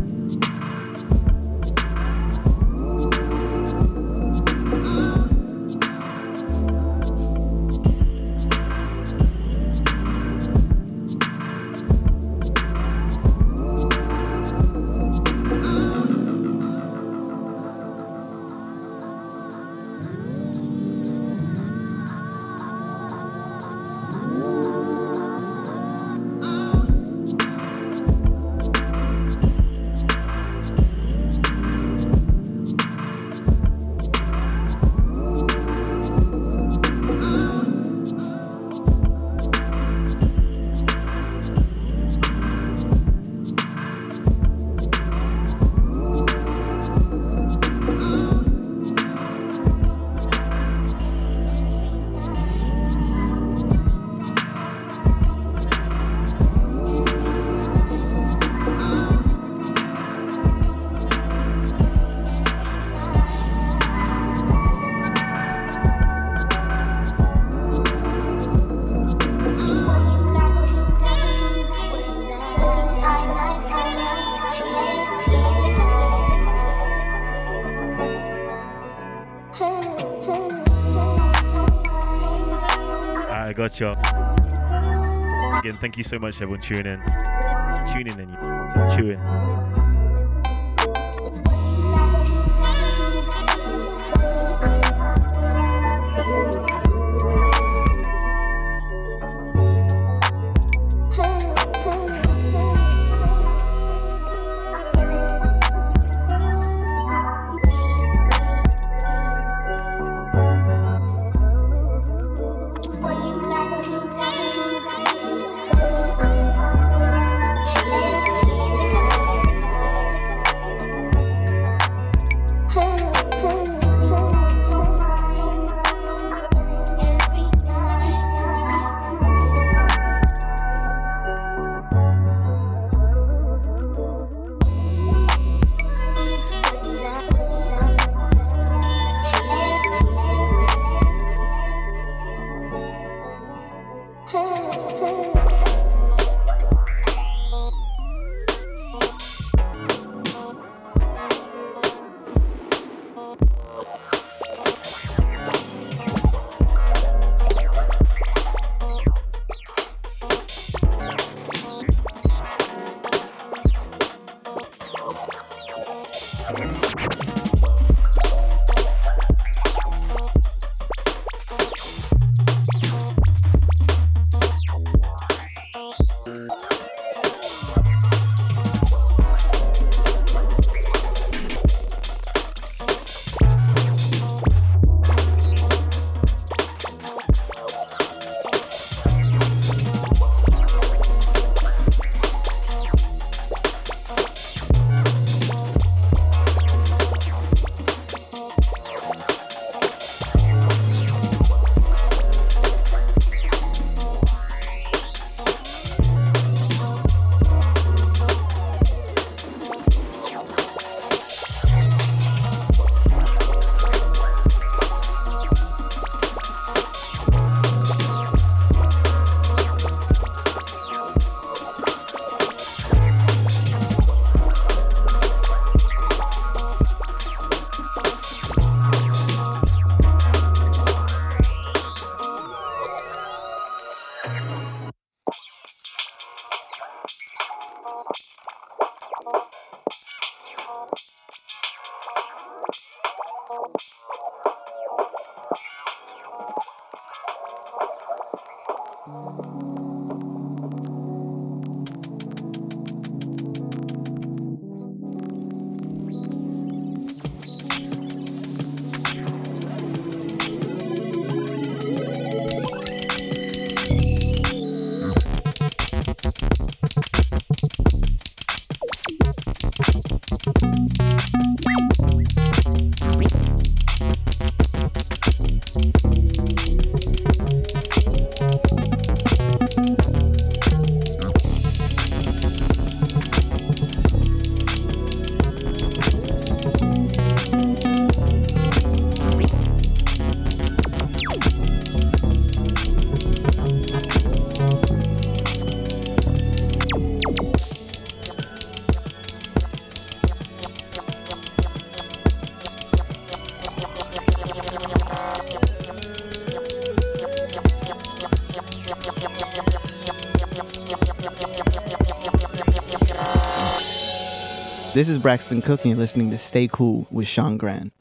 S3: Thank you so much, everyone, tuning in. Tuning in, you chewing.
S29: This is Braxton Cook, and you're listening to Stay Cool with Sean Gran.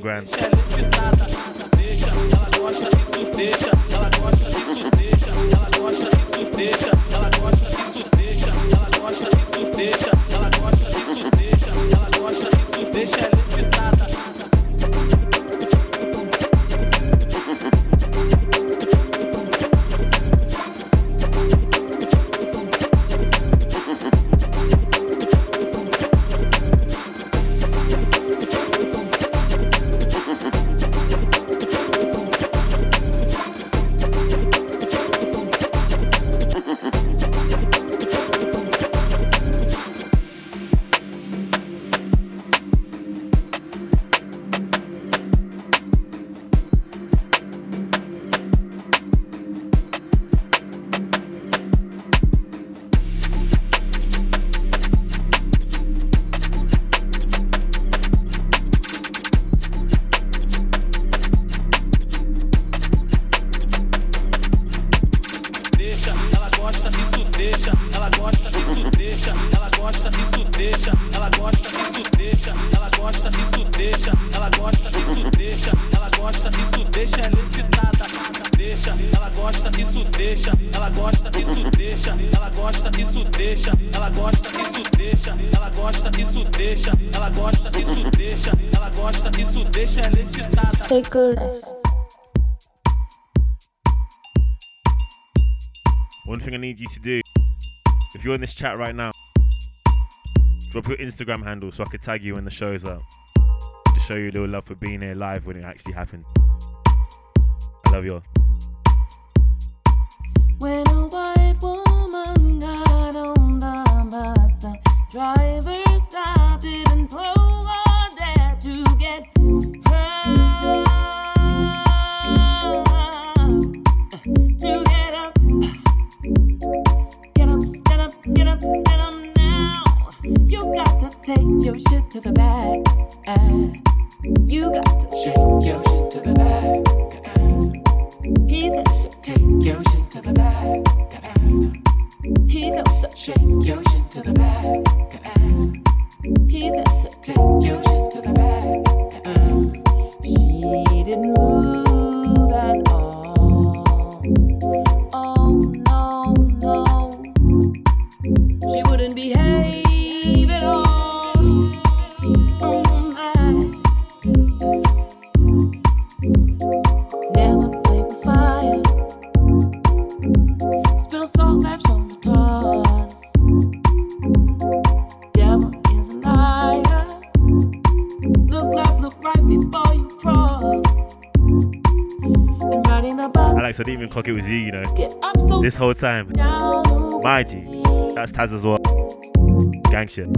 S8: going grand. chat right now. Drop your Instagram handle so I could tag you when the show's up. To show you a little love for being here live when it actually happened. I love you all.
S9: take your shit to the back. Uh, you got
S8: this whole time. my g, that's Taz as well. Gang shit.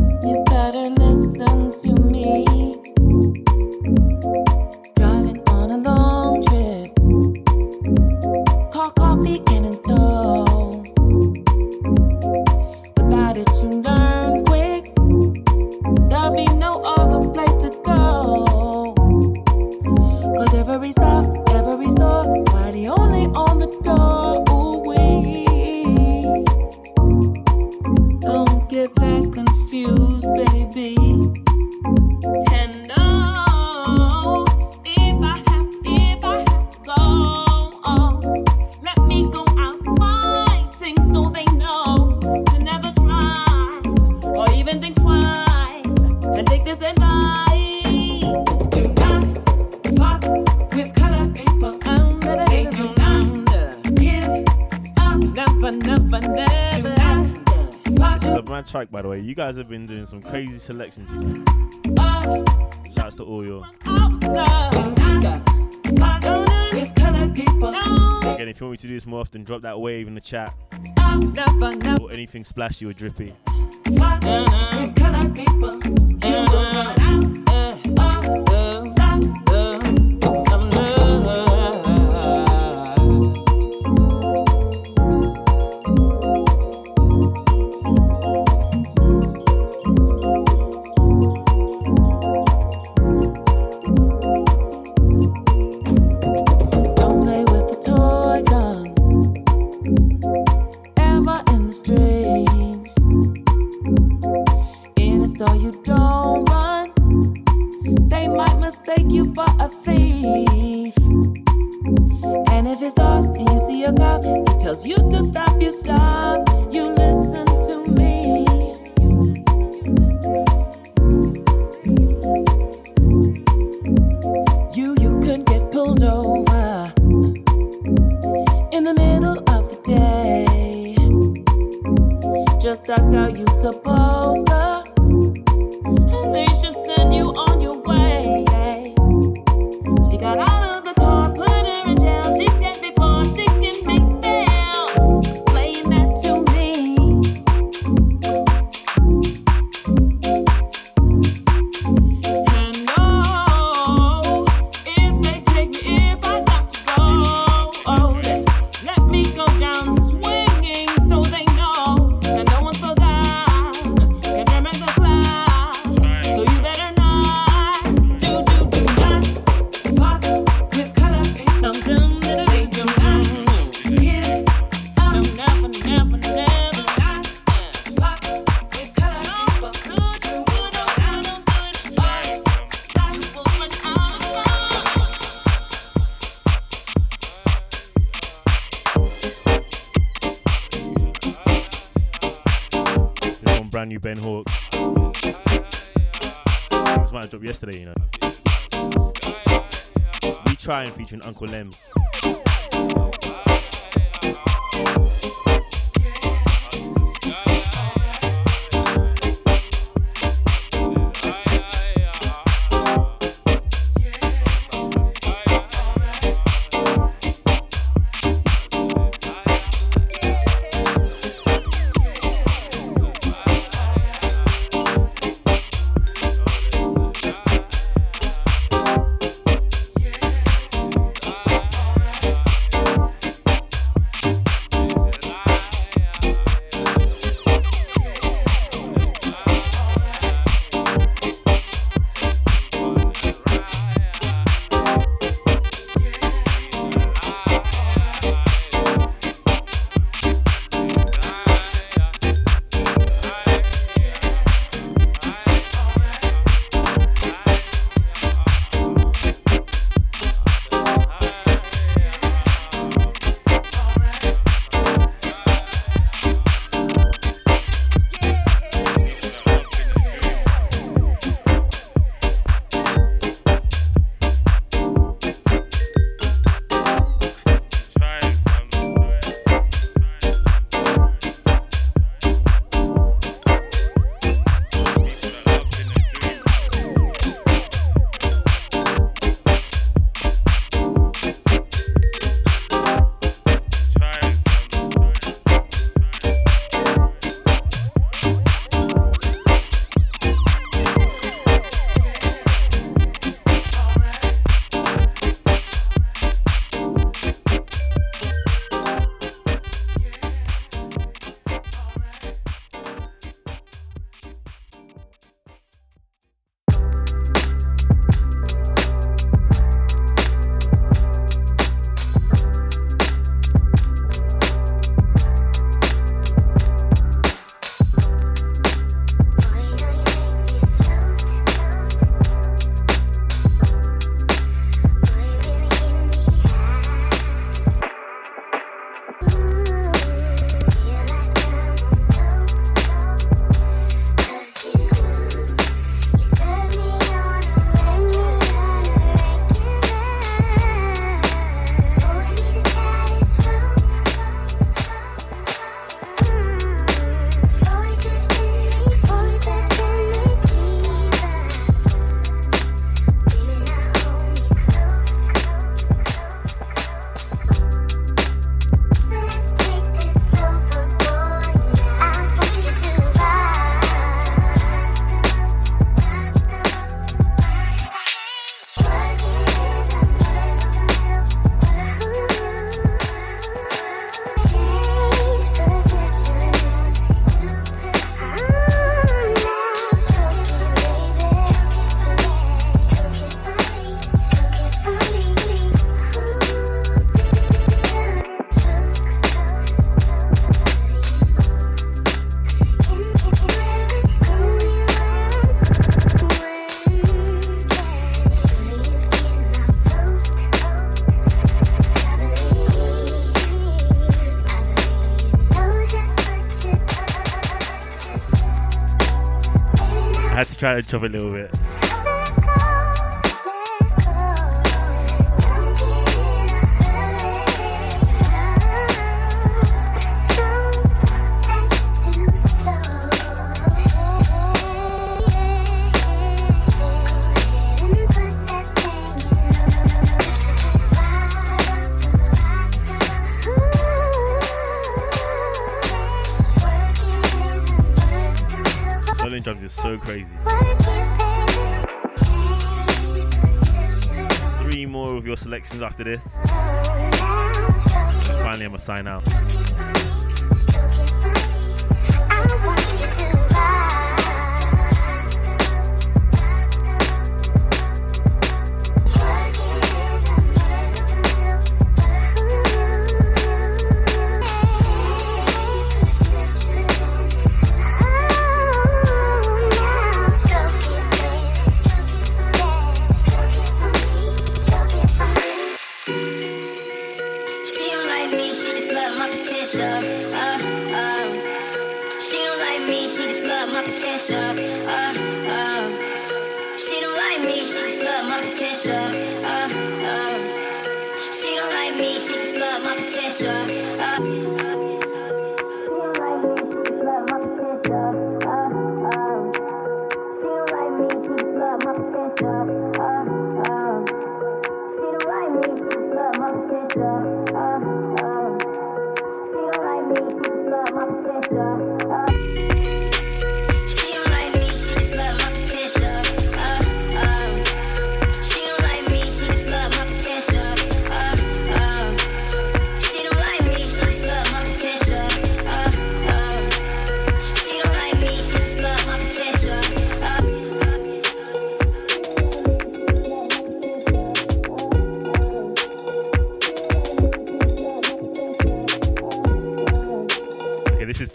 S9: You
S8: guys have been doing some crazy selections. You know? Shouts to all your. Again, if you want me to do this more often, drop that wave in the chat. Or anything splashy or drippy.
S3: Featuring Uncle Lems.
S30: Try to chop a little bit. Selections after this. Finally, I'm gonna sign out.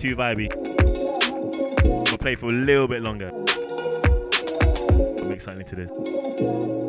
S30: Too vibey. Gonna play for a little bit longer. I'm excited to this.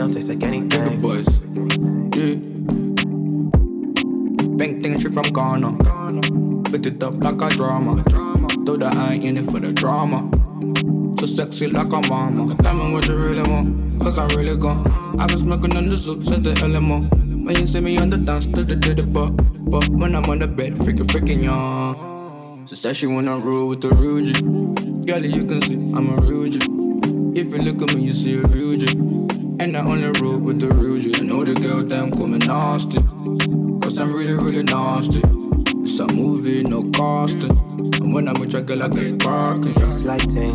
S31: Don't
S32: taste like anything. Boys,
S11: Yeah. Bang thing shit from Ghana. Picked it up like a drama. Though that I ain't in it for the drama. So sexy like a mama. Tell me what you really want. Cause I really gone. I've been smoking on the since the LMO. When you see me on the dance to the did it but But when I'm on the bed, freaking freaking young. So said she wanna with the Rugy. Girl, you can see I'm a Rugy. If you look at me, you see a Rugy. And I only roll with the Rugy. I know the girl them me nasty. Cause I'm really, really nasty. It's a movie, no casting. And when I'm with your girl, I get barking. Yeah.
S32: Slighting,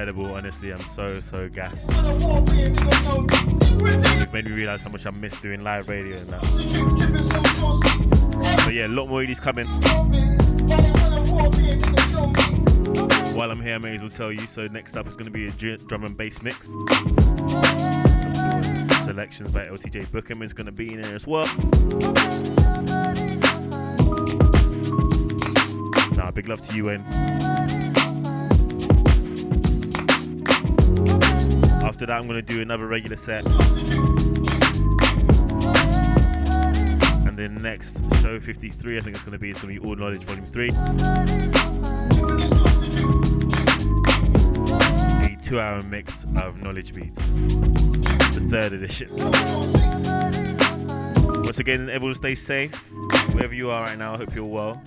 S3: incredible. Honestly, I'm so so gassed. It made me realise how much I miss doing live radio and that. But yeah, a lot more EDs coming. While I'm here, I may as well tell you. So next up is going to be a drum and bass mix. Selections by LTJ Bukem is going to be in there as well. Nah, big love to you, Wayne. after that, I'm going to do another regular set. And then next show 53, I think it's going to be, it's going to be All Knowledge Volume 3. A two hour mix of Knowledge Beats, the third edition. Once again, everyone stay safe. Wherever you are right now, I hope you're well,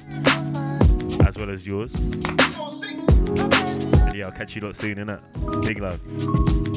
S3: as well as yours.
S33: And yeah, I'll catch you lot soon, innit? Big love.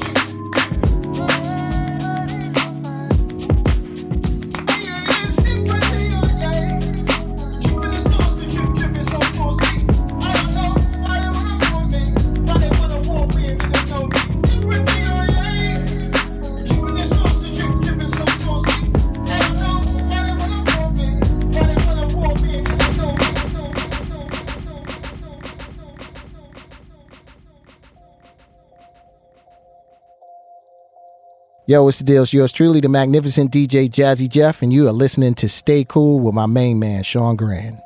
S10: Yo, what's the deal. It's yours truly, the magnificent DJ Jazzy Jeff, and you are listening to Stay Cool with my main man, Sean Grand.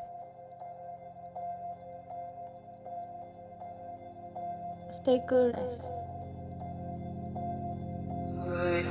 S9: Stay cool,
S33: Would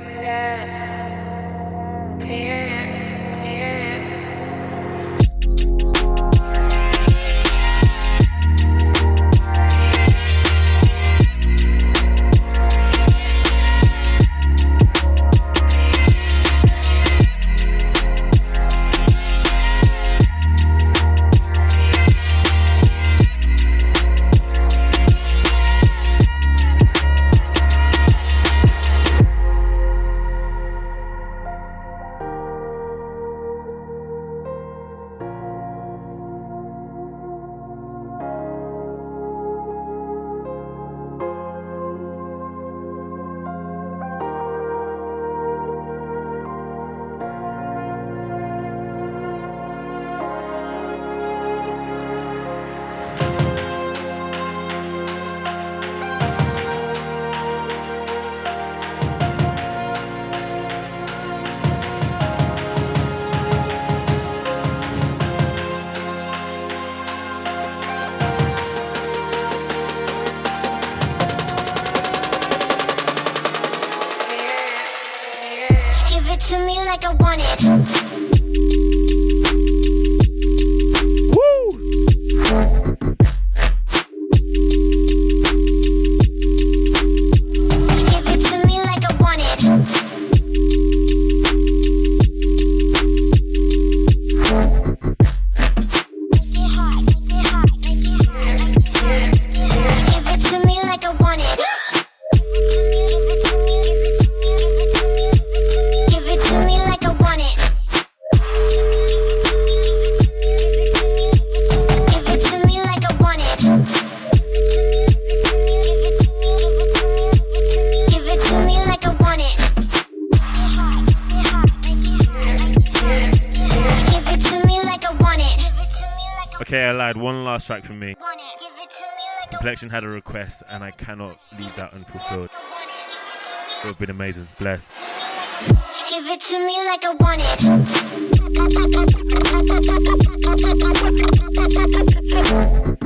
S33: Selection had a request, and I cannot leave that unfulfilled. It would have been amazing. Bless.
S34: Give it to me like I want it.